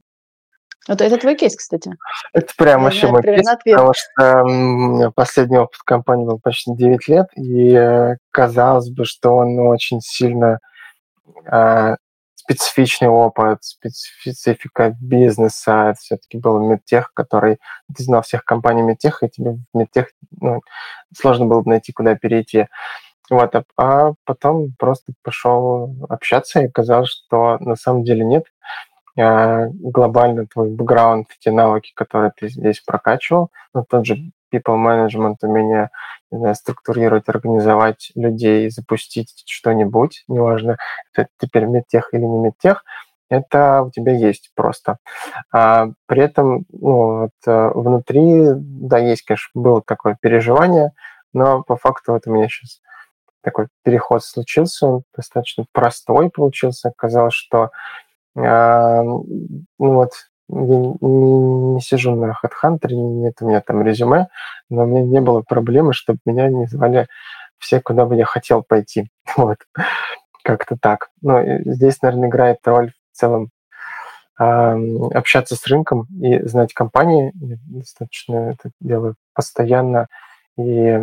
Вот это твой кейс, кстати. Это прям вообще мой кейс, ответ. потому что последний опыт компании был почти 9 лет, и э, казалось бы, что он очень сильно а, специфичный опыт, специфика бизнеса. Это все-таки был медтех, который... Ты знал всех компаний медтех, и тебе в медтех ну, сложно было бы найти, куда перейти. Вот, а, а потом просто пошел общаться, и казалось, что на самом деле нет. А, глобально твой бэкграунд, те навыки, которые ты здесь прокачивал, ну, тот же people management, умение не знаю, структурировать, организовать людей, запустить что-нибудь, неважно, это теперь медтех или не медтех, это у тебя есть просто. А, при этом ну, вот, э, внутри, да, есть, конечно, было такое переживание, но по факту вот у меня сейчас такой переход случился, он достаточно простой получился. Оказалось, что э, ну вот я не сижу на HeadHunter, нет у меня там резюме, но у меня не было проблемы, чтобы меня не звали все, куда бы я хотел пойти. Вот. Как-то так. Но здесь, наверное, играет роль в целом э, общаться с рынком и знать компании. Я достаточно это делаю постоянно, и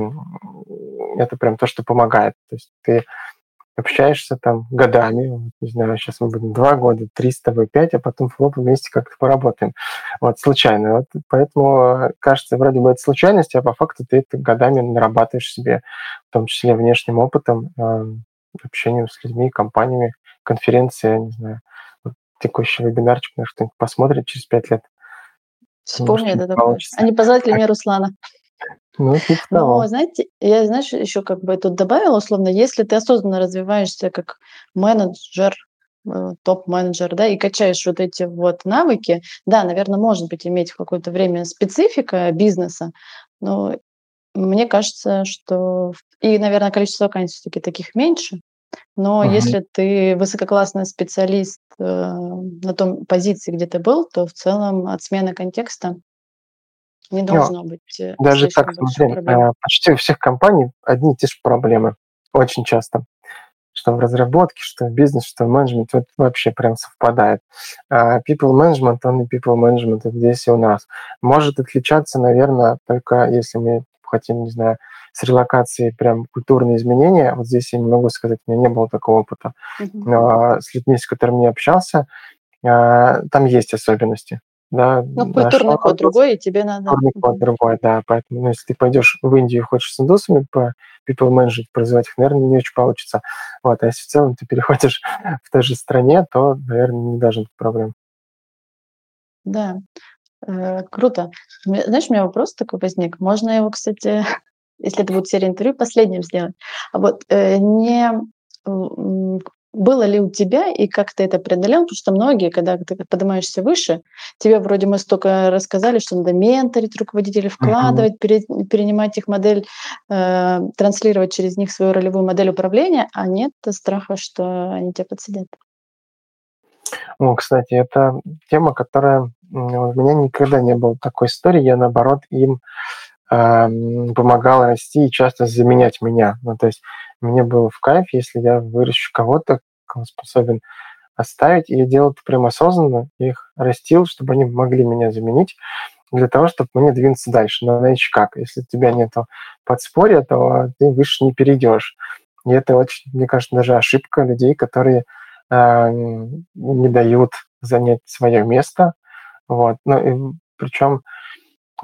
это прям то, что помогает. То есть ты общаешься там годами, не знаю, сейчас мы будем два года, три с тобой, пять, а потом флоп вместе как-то поработаем. Вот, случайно. Вот, поэтому кажется, вроде бы это случайность, а по факту ты это годами нарабатываешь себе, в том числе внешним опытом, э, общением с людьми, компаниями, конференция, не знаю, вот, текущий вебинарчик на что-нибудь посмотрит через пять лет. Вспомни это такое. А не позвать ли мне Руслана? Ну, Но, знаете, я, знаешь, еще как бы тут добавила, условно, если ты осознанно развиваешься как менеджер, э, топ-менеджер, да, и качаешь вот эти вот навыки, да, наверное, может быть, иметь в какое-то время специфика бизнеса, но мне кажется, что... И, наверное, количество вакансий все-таки таких меньше, но угу. если ты высококлассный специалист э, на том позиции, где ты был, то в целом от смены контекста не ну, должно ну, быть э, Даже так, смотри, проблем. Э, почти у всех компаний одни и те же проблемы. Очень часто. Что в разработке, что в бизнесе, что в менеджменте, вот вообще прям совпадает. А people management, он и people management здесь и у нас. Может отличаться, наверное, только если мы хотим, не знаю, с релокацией прям культурные изменения. Вот здесь я не могу сказать, у меня не было такого опыта. Но с людьми, с которыми я общался, а, там есть особенности да. Ну, культурный код другой, и тебе надо... Культурный код другой, да. Поэтому, ну, если ты пойдешь в Индию и хочешь с индусами по people management производить их, наверное, не очень получится. Вот. А если в целом ты переходишь в той же стране, то, наверное, не должен быть проблем. Да, э, круто. Знаешь, у меня вопрос такой возник. Можно его, кстати, если это будет серия интервью, последним сделать. А вот э, не было ли у тебя и как ты это преодолел? Потому что многие, когда ты поднимаешься выше, тебе вроде мы столько рассказали, что надо менторить руководителей, вкладывать, uh-huh. перенимать их модель, э, транслировать через них свою ролевую модель управления, а нет страха, что они тебя подсидят. Ну, кстати, это тема, которая у меня никогда не было такой истории. Я, наоборот, им помогал расти и часто заменять меня. Ну, то есть мне было в кайф, если я выращу кого-то, кого способен оставить, и я делал это прям осознанно, их растил, чтобы они могли меня заменить, для того, чтобы мне двинуться дальше. Но иначе как? Если у тебя нет подспорья, то ты выше не перейдешь. И это очень, мне кажется, даже ошибка людей, которые э, не дают занять свое место. Вот. Ну, и, причем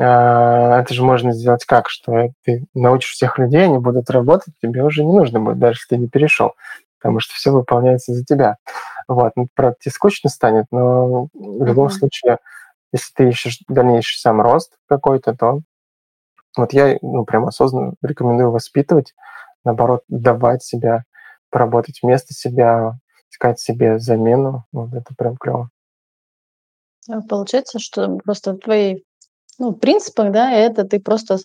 это же можно сделать как, что ты научишь всех людей, они будут работать, тебе уже не нужно будет, даже если ты не перешел, потому что все выполняется за тебя. Вот, ну, правда, тебе скучно станет, но в любом mm-hmm. случае Если ты ищешь дальнейший сам рост какой-то, то вот я ну, прям осознанно рекомендую воспитывать, наоборот, давать себя, поработать вместо себя, искать себе замену. Вот это прям клево. Получается, что просто в твоей ну, принципах, да, это ты просто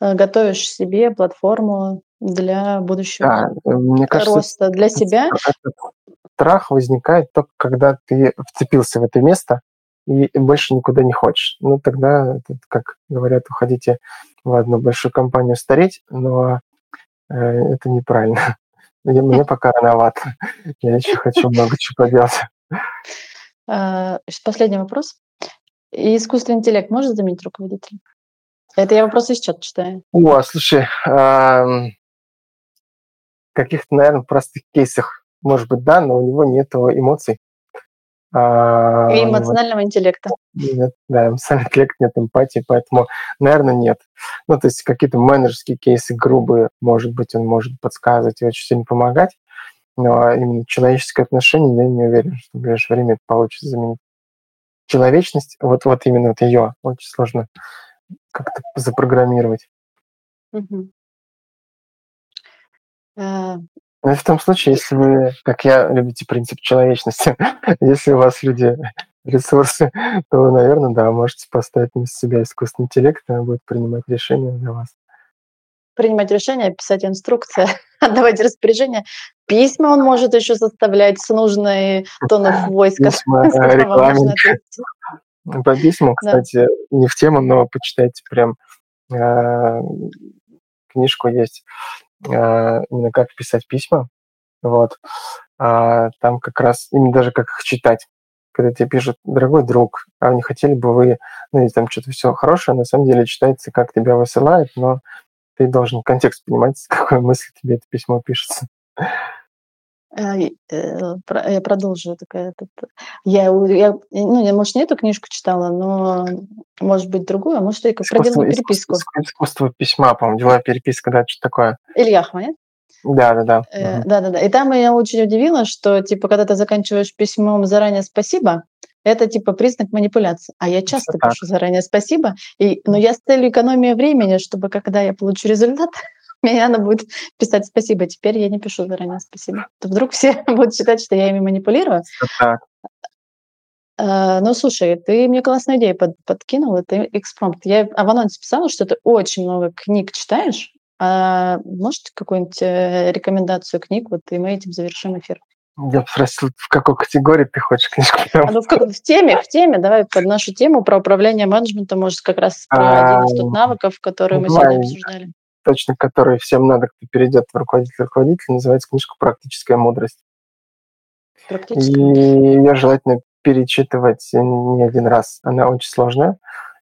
э, готовишь себе платформу для будущего да, мне кажется, роста для себя. Страх возникает только когда ты вцепился в это место и больше никуда не хочешь. Ну, тогда, как говорят, уходите в одну большую компанию стареть, но э, это неправильно. Мне пока рановато. Я еще хочу много чего поделать. А, последний вопрос. Искусственный интеллект может заменить руководителя? Это я вопрос из чата читаю. О, слушай, в каких-то, наверное, простых кейсах, может быть, да, но у него нет эмоций. И эмоционального интеллекта. Нет, да, эмоциональный интеллект, нет эмпатии, поэтому, наверное, нет. Ну, то есть какие-то менеджерские кейсы грубые, может быть, он может подсказывать и очень сильно помогать, но именно человеческое отношение, я не уверен, что в ближайшее время это получится заменить. Человечность, вот, вот именно вот ее очень сложно как-то запрограммировать. Угу. Ну, в том случае, если вы, как я, любите принцип человечности, если у вас люди ресурсы, то вы, наверное, да, можете поставить вместо себя искусственный интеллект, и он будет принимать решения для вас. Принимать решения, писать инструкции, отдавать распоряжения. Письма он может еще составлять с нужной тоном войска. Письма, По письмам, кстати, не в тему, но почитайте прям э, книжку есть а, именно как писать письма. Вот. А там как раз именно даже как их читать. Когда тебе пишут, дорогой друг, а не хотели бы вы, ну, и там что-то все хорошее, на самом деле читается, как тебя высылают, но ты должен контекст понимать, с какой мысли тебе это письмо пишется. А, э, я продолжу. Такая, я, я, ну, я, может, не эту книжку читала, но, может быть, другую, а может, я как искусство, проделала переписку. Искусство, искусство письма, по-моему, деловая переписка, да, что такое. Ильяхова, нет? Да, да, да. Э, да, да, да. И там меня очень удивило, что, типа, когда ты заканчиваешь письмом заранее спасибо, это типа признак манипуляции. А я часто Все пишу так. заранее спасибо, и, но я с целью экономии времени, чтобы когда я получу результат, мне надо будет писать спасибо. Теперь я не пишу заранее спасибо. То вдруг все будут считать, что я ими манипулирую. Так. Uh, ну, слушай, ты мне классную идею под, подкинул, это экспромт. Я в анонсе писала, что ты очень много книг читаешь. А можете какую-нибудь э, рекомендацию книг, вот и мы этим завершим эфир? Я спросил, в какой категории ты хочешь книжку? А, ну, в, в теме, в теме, давай под нашу тему про управление менеджментом, может, как раз про а, один из тут навыков, которые мы сегодня обсуждали точно который всем надо, кто перейдет в руководитель руководитель, называется книжка «Практическая мудрость». И ее желательно перечитывать не один раз. Она очень сложная,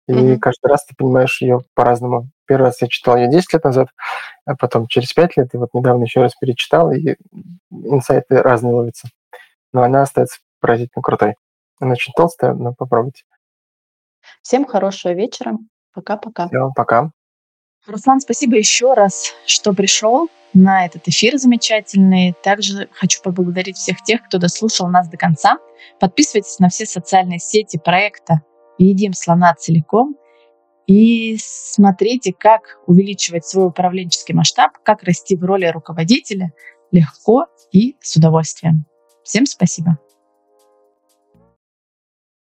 и mm-hmm. каждый раз ты понимаешь ее по-разному. Первый раз я читал ее 10 лет назад, а потом через 5 лет, и вот недавно еще раз перечитал, и инсайты разные ловятся. Но она остается поразительно крутой. Она очень толстая, но попробуйте. Всем хорошего вечера. Пока-пока. Все, пока. Руслан, спасибо еще раз, что пришел на этот эфир замечательный. Также хочу поблагодарить всех тех, кто дослушал нас до конца. Подписывайтесь на все социальные сети проекта «Едим слона целиком» и смотрите, как увеличивать свой управленческий масштаб, как расти в роли руководителя легко и с удовольствием. Всем спасибо.